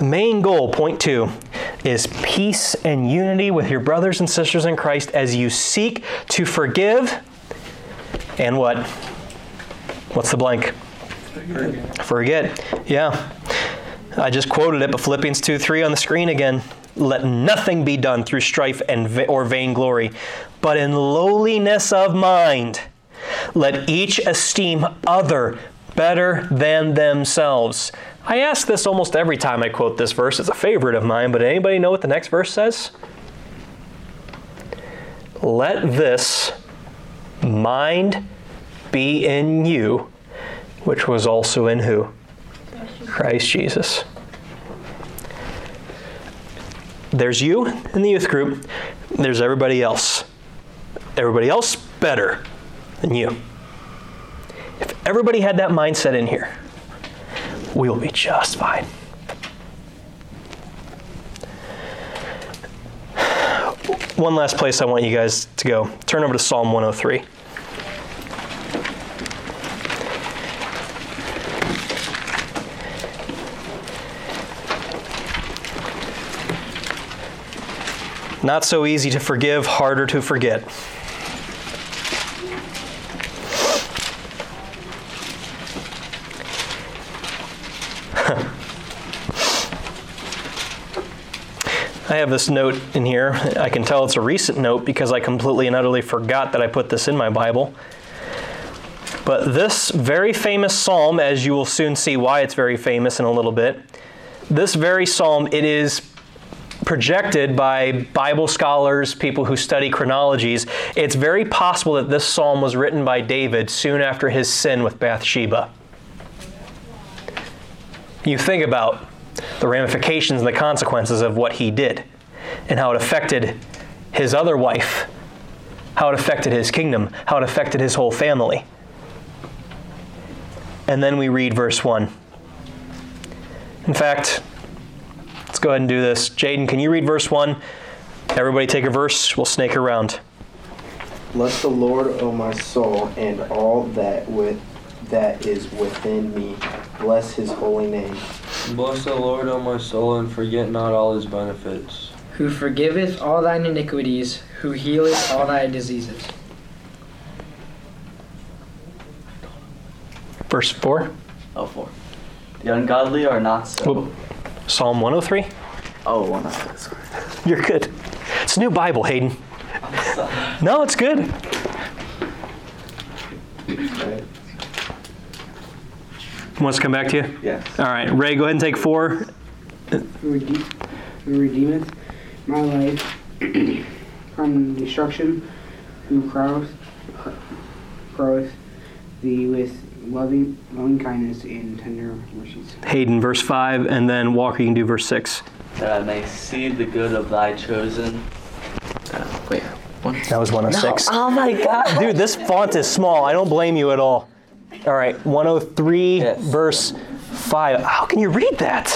Main goal, point two, is peace and unity with your brothers and sisters in Christ as you seek to forgive and what? What's the blank? Forget. Forget. Yeah. I just quoted it, but Philippians 2 3 on the screen again. Let nothing be done through strife and or vainglory, but in lowliness of mind. Let each esteem other better than themselves. I ask this almost every time I quote this verse. It's a favorite of mine, but anybody know what the next verse says? Let this mind be in you, which was also in who? Christ Jesus. There's you in the youth group, there's everybody else. Everybody else better than you. If everybody had that mindset in here, we will be just fine. One last place I want you guys to go. Turn over to Psalm 103. Not so easy to forgive, harder to forget. I have this note in here. I can tell it's a recent note because I completely and utterly forgot that I put this in my Bible. But this very famous psalm, as you will soon see why it's very famous in a little bit, this very psalm, it is projected by Bible scholars, people who study chronologies. It's very possible that this psalm was written by David soon after his sin with Bathsheba. You think about the ramifications and the consequences of what he did and how it affected his other wife, how it affected his kingdom, how it affected his whole family. And then we read verse 1. In fact, let's go ahead and do this. Jaden, can you read verse 1? Everybody take a verse. We'll snake around. Bless the Lord, O my soul, and all that with that is within me. Bless his holy name. Bless the Lord, O my soul, and forget not all his benefits. Who forgiveth all thine iniquities, who healeth all thy diseases. Verse 4. Oh, four. The ungodly are not so. Whoop. Psalm 103. Oh, oh one of those. You're good. It's a new Bible, Hayden. No, it's good. Right? Wants to come back to you? Yes. All right, Ray, go ahead and take four. who rede- who redeemeth my life from destruction, who croweth, croweth thee with loving, loving kindness and tender mercies. Hayden, verse 5, and then Walker, you can do verse 6. That I may see the good of thy chosen. Uh, wait. One. That was 106. Oh my God. Dude, this font is small. I don't blame you at all. All right, 103, Yes. verse 5. How can you read that?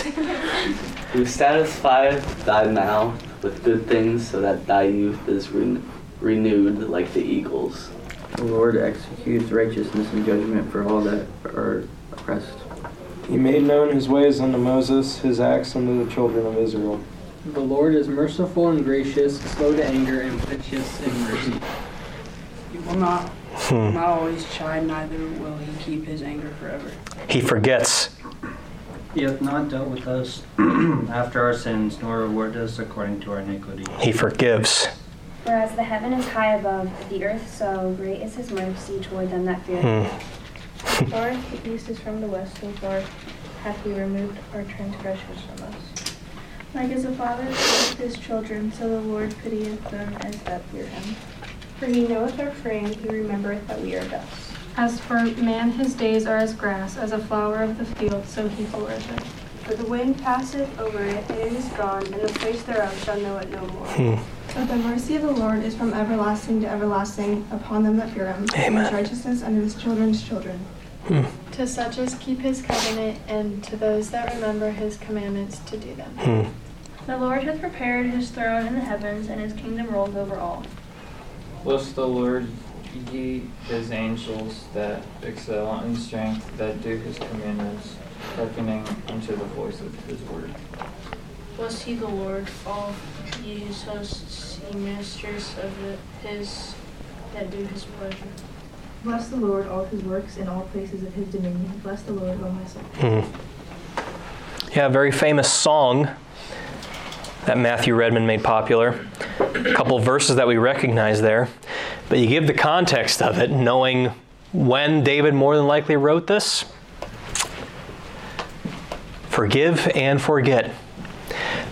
Who satisfieth thy mouth with good things, so that thy youth is re- renewed like the eagles. The Lord executes righteousness and judgment for all that are oppressed. He made known his ways unto Moses, his acts unto the children of Israel. The Lord is merciful and gracious, slow to anger, and plenteous in mercy. He will not, Hmm. not always chide, neither will he keep his anger forever. He forgets. He hath not dealt with us after our sins, nor rewarded us according to our iniquity. He forgives. For as the heaven is high above the earth, so great is his mercy toward them that fear him. Hmm. Far as the east is from the west, so far hath he removed our transgressions from us. Like as a father pityeth his children, so the Lord pitieth them as that fear him. For he knoweth our frame, he remembereth that we are dust. As for man, his days are as grass, as a flower of the field, so he flourisheth. For the wind passeth over it, and it is gone, and the place thereof shall know it no more. Hmm. But the mercy of the Lord is from everlasting to everlasting upon them that fear him, Amen. his righteousness unto his children's children. Hmm. To such as keep his covenant, and to those that remember his commandments to do them. Hmm. The Lord hath prepared his throne in the heavens, and his kingdom rules over all. Bless the Lord, ye his angels that excel in strength, that do his commandments, hearkening unto the voice of his word. Bless ye the Lord, all ye his hosts, ye ministers of the, his that do his pleasure. Bless the Lord, all his works, in all places of his dominion. Bless the Lord, O my soul. Hmm. Yeah, a very famous song that Matthew Redman made popular. A couple verses that we recognize there. But you give the context of it, knowing when David more than likely wrote this. Forgive and forget,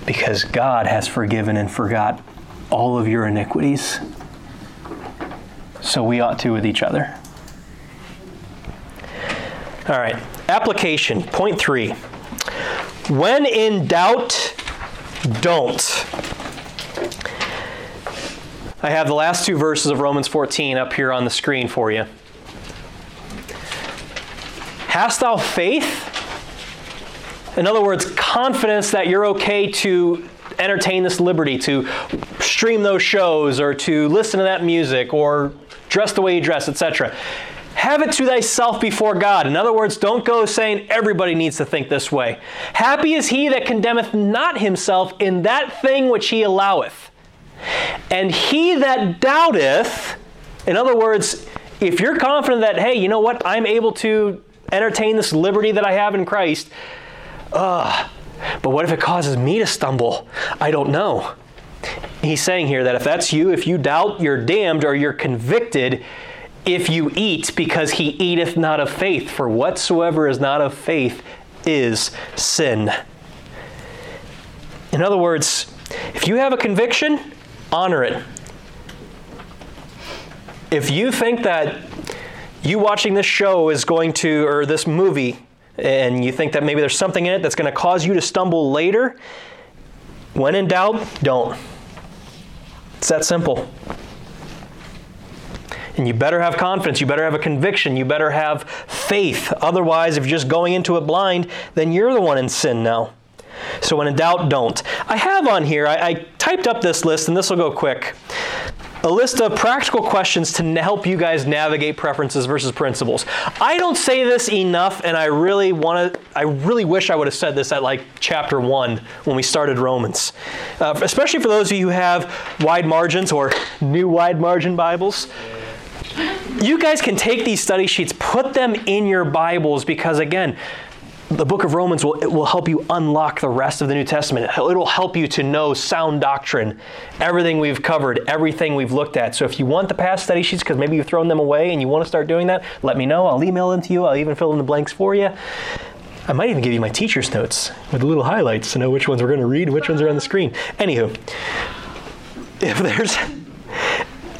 because God has forgiven and forgot all of your iniquities. So we ought to with each other. All right, application, point three. When in doubt, don't. I have the last two verses of Romans 14 up here on the screen for you. Hast thou faith? In other words, confidence that you're okay to entertain this liberty, to stream those shows, or to listen to that music, or dress the way you dress, etc. Have it to thyself before God. In other words, don't go saying everybody needs to think this way. Happy is he that condemneth not himself in that thing which he alloweth. And he that doubteth, in other words, if you're confident that, hey, you know what, I'm able to entertain this liberty that I have in Christ, uh, But what if it causes me to stumble? I don't know. He's saying here that if that's you, if you doubt, you're damned or you're convicted if you eat, because he eateth not of faith. For whatsoever is not of faith is sin. In other words, if you have a conviction, honor it. If you think that you watching this show is going to, or this movie, and you think that maybe there's something in it that's going to cause you to stumble later, when in doubt, don't. It's that simple. And you better have confidence, you better have a conviction, you better have faith. Otherwise, if you're just going into it blind, then you're the one in sin now. So when in doubt, don't. I have on here, I, I typed up this list, and this will go quick a list of practical questions to help you guys navigate preferences versus principles. I don't say this enough, and I really want to. I really wish I would have said this at like chapter one when we started Romans, uh, especially for those of you who have wide margins or new wide margin Bibles. You guys can take these study sheets, put them in your Bibles because again, the book of Romans will, will help you unlock the rest of the New Testament. It'll help you to know sound doctrine, everything we've covered, everything we've looked at. So if you want the past study sheets, because maybe you've thrown them away and you want to start doing that, let me know. I'll email them to you. I'll even fill in the blanks for you. I might even give you my teacher's notes with little highlights to know which ones we're going to read, which ones are on the screen. Anywho, if there's.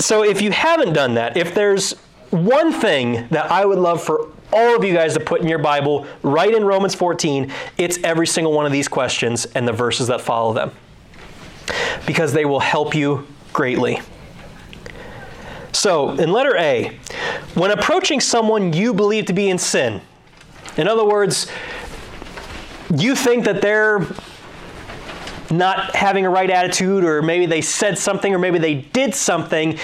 So if you haven't done that, if there's one thing that I would love for all of you guys to put in your Bible right in Romans 14. It's every single one of these questions and the verses that follow them because they will help you greatly. So, in letter A, when approaching someone you believe to be in sin, in other words, you think that they're not having a right attitude, or maybe they said something, or maybe they did something,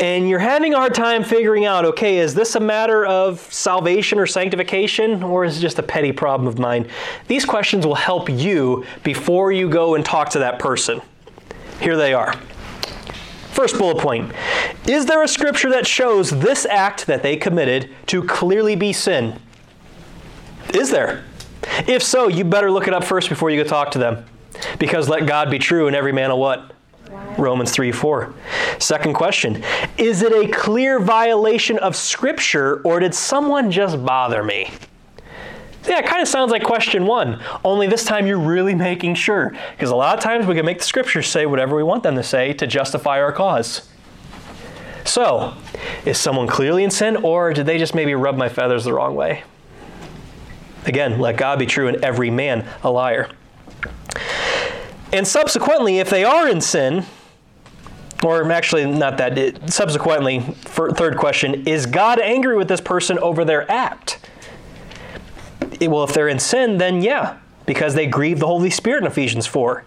and you're having a hard time figuring out okay, is this a matter of salvation or sanctification, or is it just a petty problem of mine? These questions will help you before you go and talk to that person. Here they are. First bullet point Is there a scripture that shows this act that they committed to clearly be sin? Is there? If so, you better look it up first before you go talk to them. Because let God be true and every man a what? Romans 3 4. Second question Is it a clear violation of Scripture or did someone just bother me? Yeah, it kind of sounds like question one, only this time you're really making sure. Because a lot of times we can make the scriptures say whatever we want them to say to justify our cause. So, is someone clearly in sin, or did they just maybe rub my feathers the wrong way? Again, let God be true and every man a liar. And subsequently, if they are in sin, or actually not that, it, subsequently, third question, is God angry with this person over their act? It, well, if they're in sin, then yeah, because they grieve the Holy Spirit in Ephesians 4.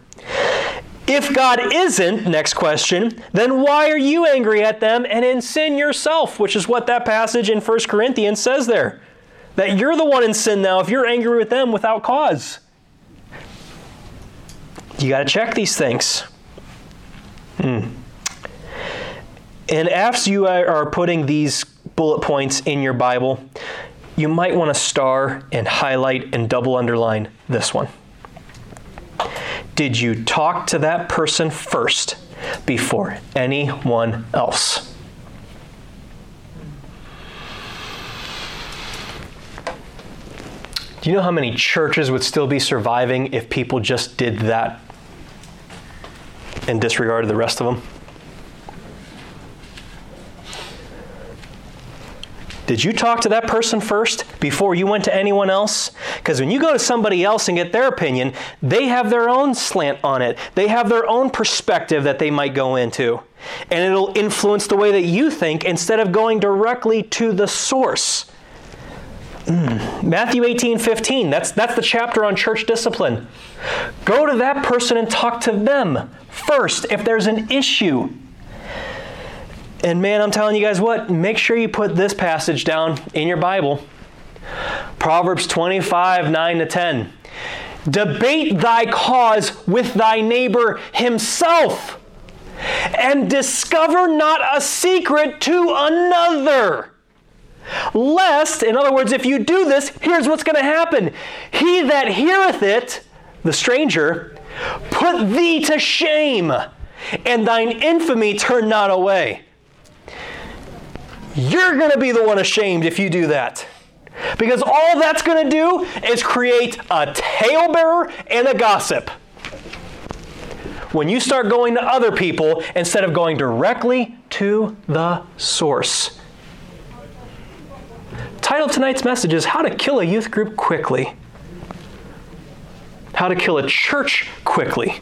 If God isn't, next question, then why are you angry at them and in sin yourself? Which is what that passage in 1 Corinthians says there. That you're the one in sin now if you're angry with them without cause. You got to check these things. Hmm. And after you are putting these bullet points in your Bible, you might want to star and highlight and double underline this one. Did you talk to that person first before anyone else? Do you know how many churches would still be surviving if people just did that and disregarded the rest of them? Did you talk to that person first before you went to anyone else? Because when you go to somebody else and get their opinion, they have their own slant on it. They have their own perspective that they might go into. And it'll influence the way that you think instead of going directly to the source. Matthew 18, 15, that's, that's the chapter on church discipline. Go to that person and talk to them first if there's an issue. And man, I'm telling you guys what, make sure you put this passage down in your Bible Proverbs 25, 9 to 10. Debate thy cause with thy neighbor himself, and discover not a secret to another. Lest, in other words, if you do this, here's what's going to happen. He that heareth it the stranger, put thee to shame, and thine infamy turn not away. You're going to be the one ashamed if you do that. Because all that's going to do is create a talebearer and a gossip. When you start going to other people instead of going directly to the source. Title of tonight's message is How to Kill a Youth Group Quickly. How to Kill a Church Quickly.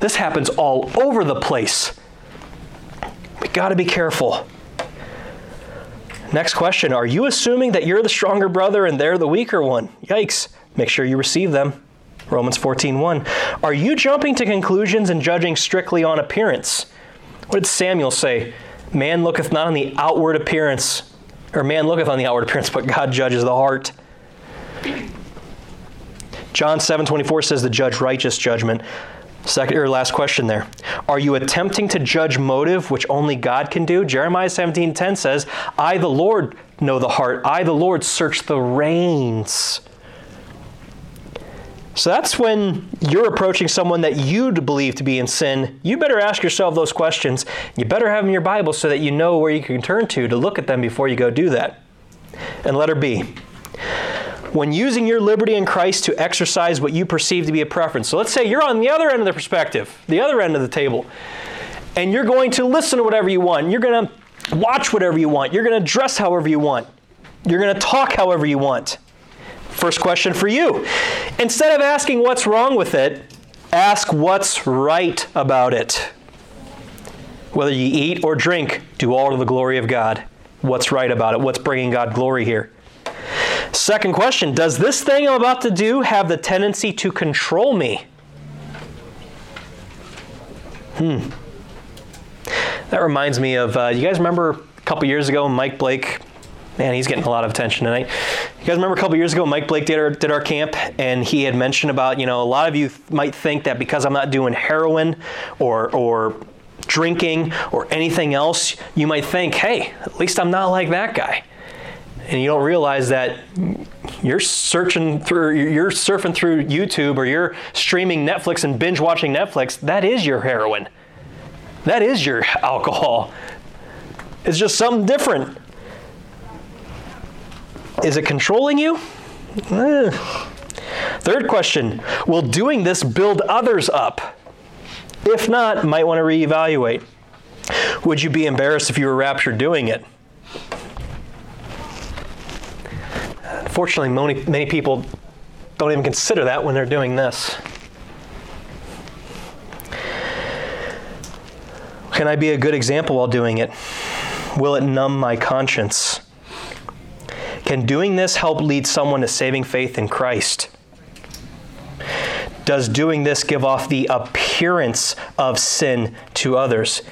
This happens all over the place. We got to be careful. Next question Are you assuming that you're the stronger brother and they're the weaker one? Yikes. Make sure you receive them. Romans 14:1. Are you jumping to conclusions and judging strictly on appearance? What did Samuel say? Man looketh not on the outward appearance, or man looketh on the outward appearance, but God judges the heart. John 7:24 says the judge righteous judgment. Second or last question there. Are you attempting to judge motive which only God can do? Jeremiah 17:10 says, "I the Lord know the heart. I the Lord search the reins." So that's when you're approaching someone that you'd believe to be in sin. You better ask yourself those questions. You better have them in your Bible so that you know where you can turn to to look at them before you go do that. And letter B when using your liberty in Christ to exercise what you perceive to be a preference. So let's say you're on the other end of the perspective, the other end of the table, and you're going to listen to whatever you want. You're going to watch whatever you want. You're going to dress however you want. You're going to talk however you want. First question for you. Instead of asking what's wrong with it, ask what's right about it. Whether you eat or drink, do all to the glory of God. What's right about it? What's bringing God glory here? Second question Does this thing I'm about to do have the tendency to control me? Hmm. That reminds me of, uh, you guys remember a couple years ago, Mike Blake? Man, he's getting a lot of attention tonight. You guys remember a couple years ago, Mike Blake did our, did our camp, and he had mentioned about, you know, a lot of you might think that because I'm not doing heroin or, or drinking or anything else, you might think, hey, at least I'm not like that guy and you don't realize that you're searching through you're surfing through YouTube or you're streaming Netflix and binge watching Netflix, that is your heroin. That is your alcohol. It's just something different. Is it controlling you? Eh. Third question Will doing this build others up? If not, might want to reevaluate. Would you be embarrassed if you were raptured doing it? Unfortunately, many, many people don't even consider that when they're doing this. Can I be a good example while doing it? Will it numb my conscience? Can doing this help lead someone to saving faith in Christ? Does doing this give off the appearance of sin to others?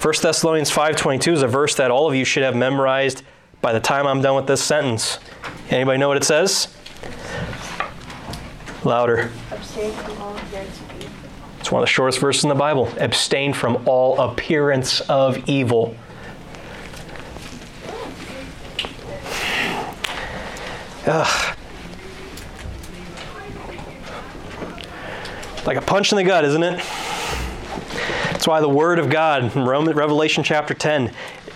1 Thessalonians 5:22 is a verse that all of you should have memorized by the time I'm done with this sentence. Anybody know what it says? Louder. It's one of the shortest verses in the Bible. Abstain from all appearance of evil. Ugh. Like a punch in the gut, isn't it? That's why the Word of God, Revelation chapter 10,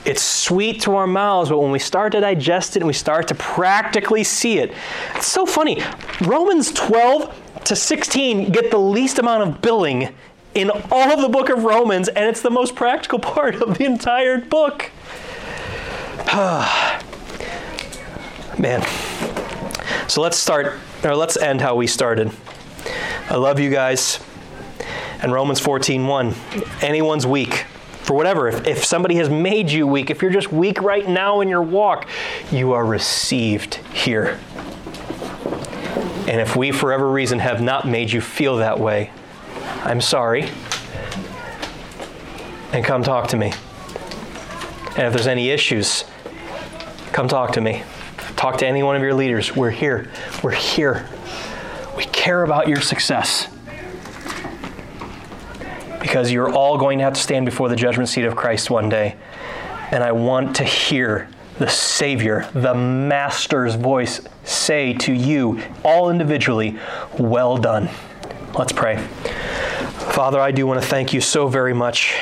it's sweet to our mouths, but when we start to digest it and we start to practically see it, it's so funny. Romans 12 to 16 get the least amount of billing in all of the book of Romans, and it's the most practical part of the entire book. Man. So let's start, or let's end how we started. I love you guys. And Romans 14:1. Anyone's weak for whatever. If, if somebody has made you weak, if you're just weak right now in your walk, you are received here. And if we, for whatever reason, have not made you feel that way, I'm sorry. And come talk to me. And if there's any issues, come talk to me. Talk to any one of your leaders. We're here. We're here. We care about your success because you're all going to have to stand before the judgment seat of Christ one day. And I want to hear the Savior, the Master's voice say to you, all individually, Well done, Let's pray. Father, I do want to thank you so very much.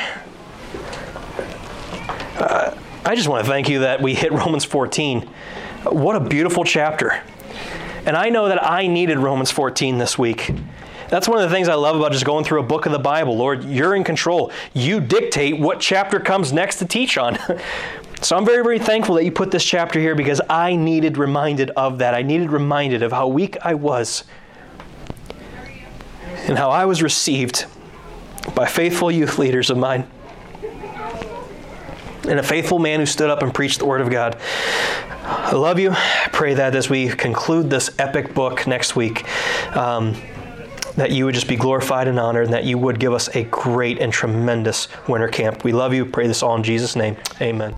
Uh, I just want to thank you that we hit Romans 14. What a beautiful chapter. And I know that I needed Romans 14 this week. That's one of the things I love about just going through a book of the Bible. Lord, you're in control. You dictate what chapter comes next to teach on. so I'm very, very thankful that you put this chapter here because I needed reminded of that. I needed reminded of how weak I was and how I was received by faithful youth leaders of mine and a faithful man who stood up and preached the Word of God. I love you. I pray that as we conclude this epic book next week, um, that you would just be glorified and honored, and that you would give us a great and tremendous winter camp. We love you. Pray this all in Jesus' name. Amen.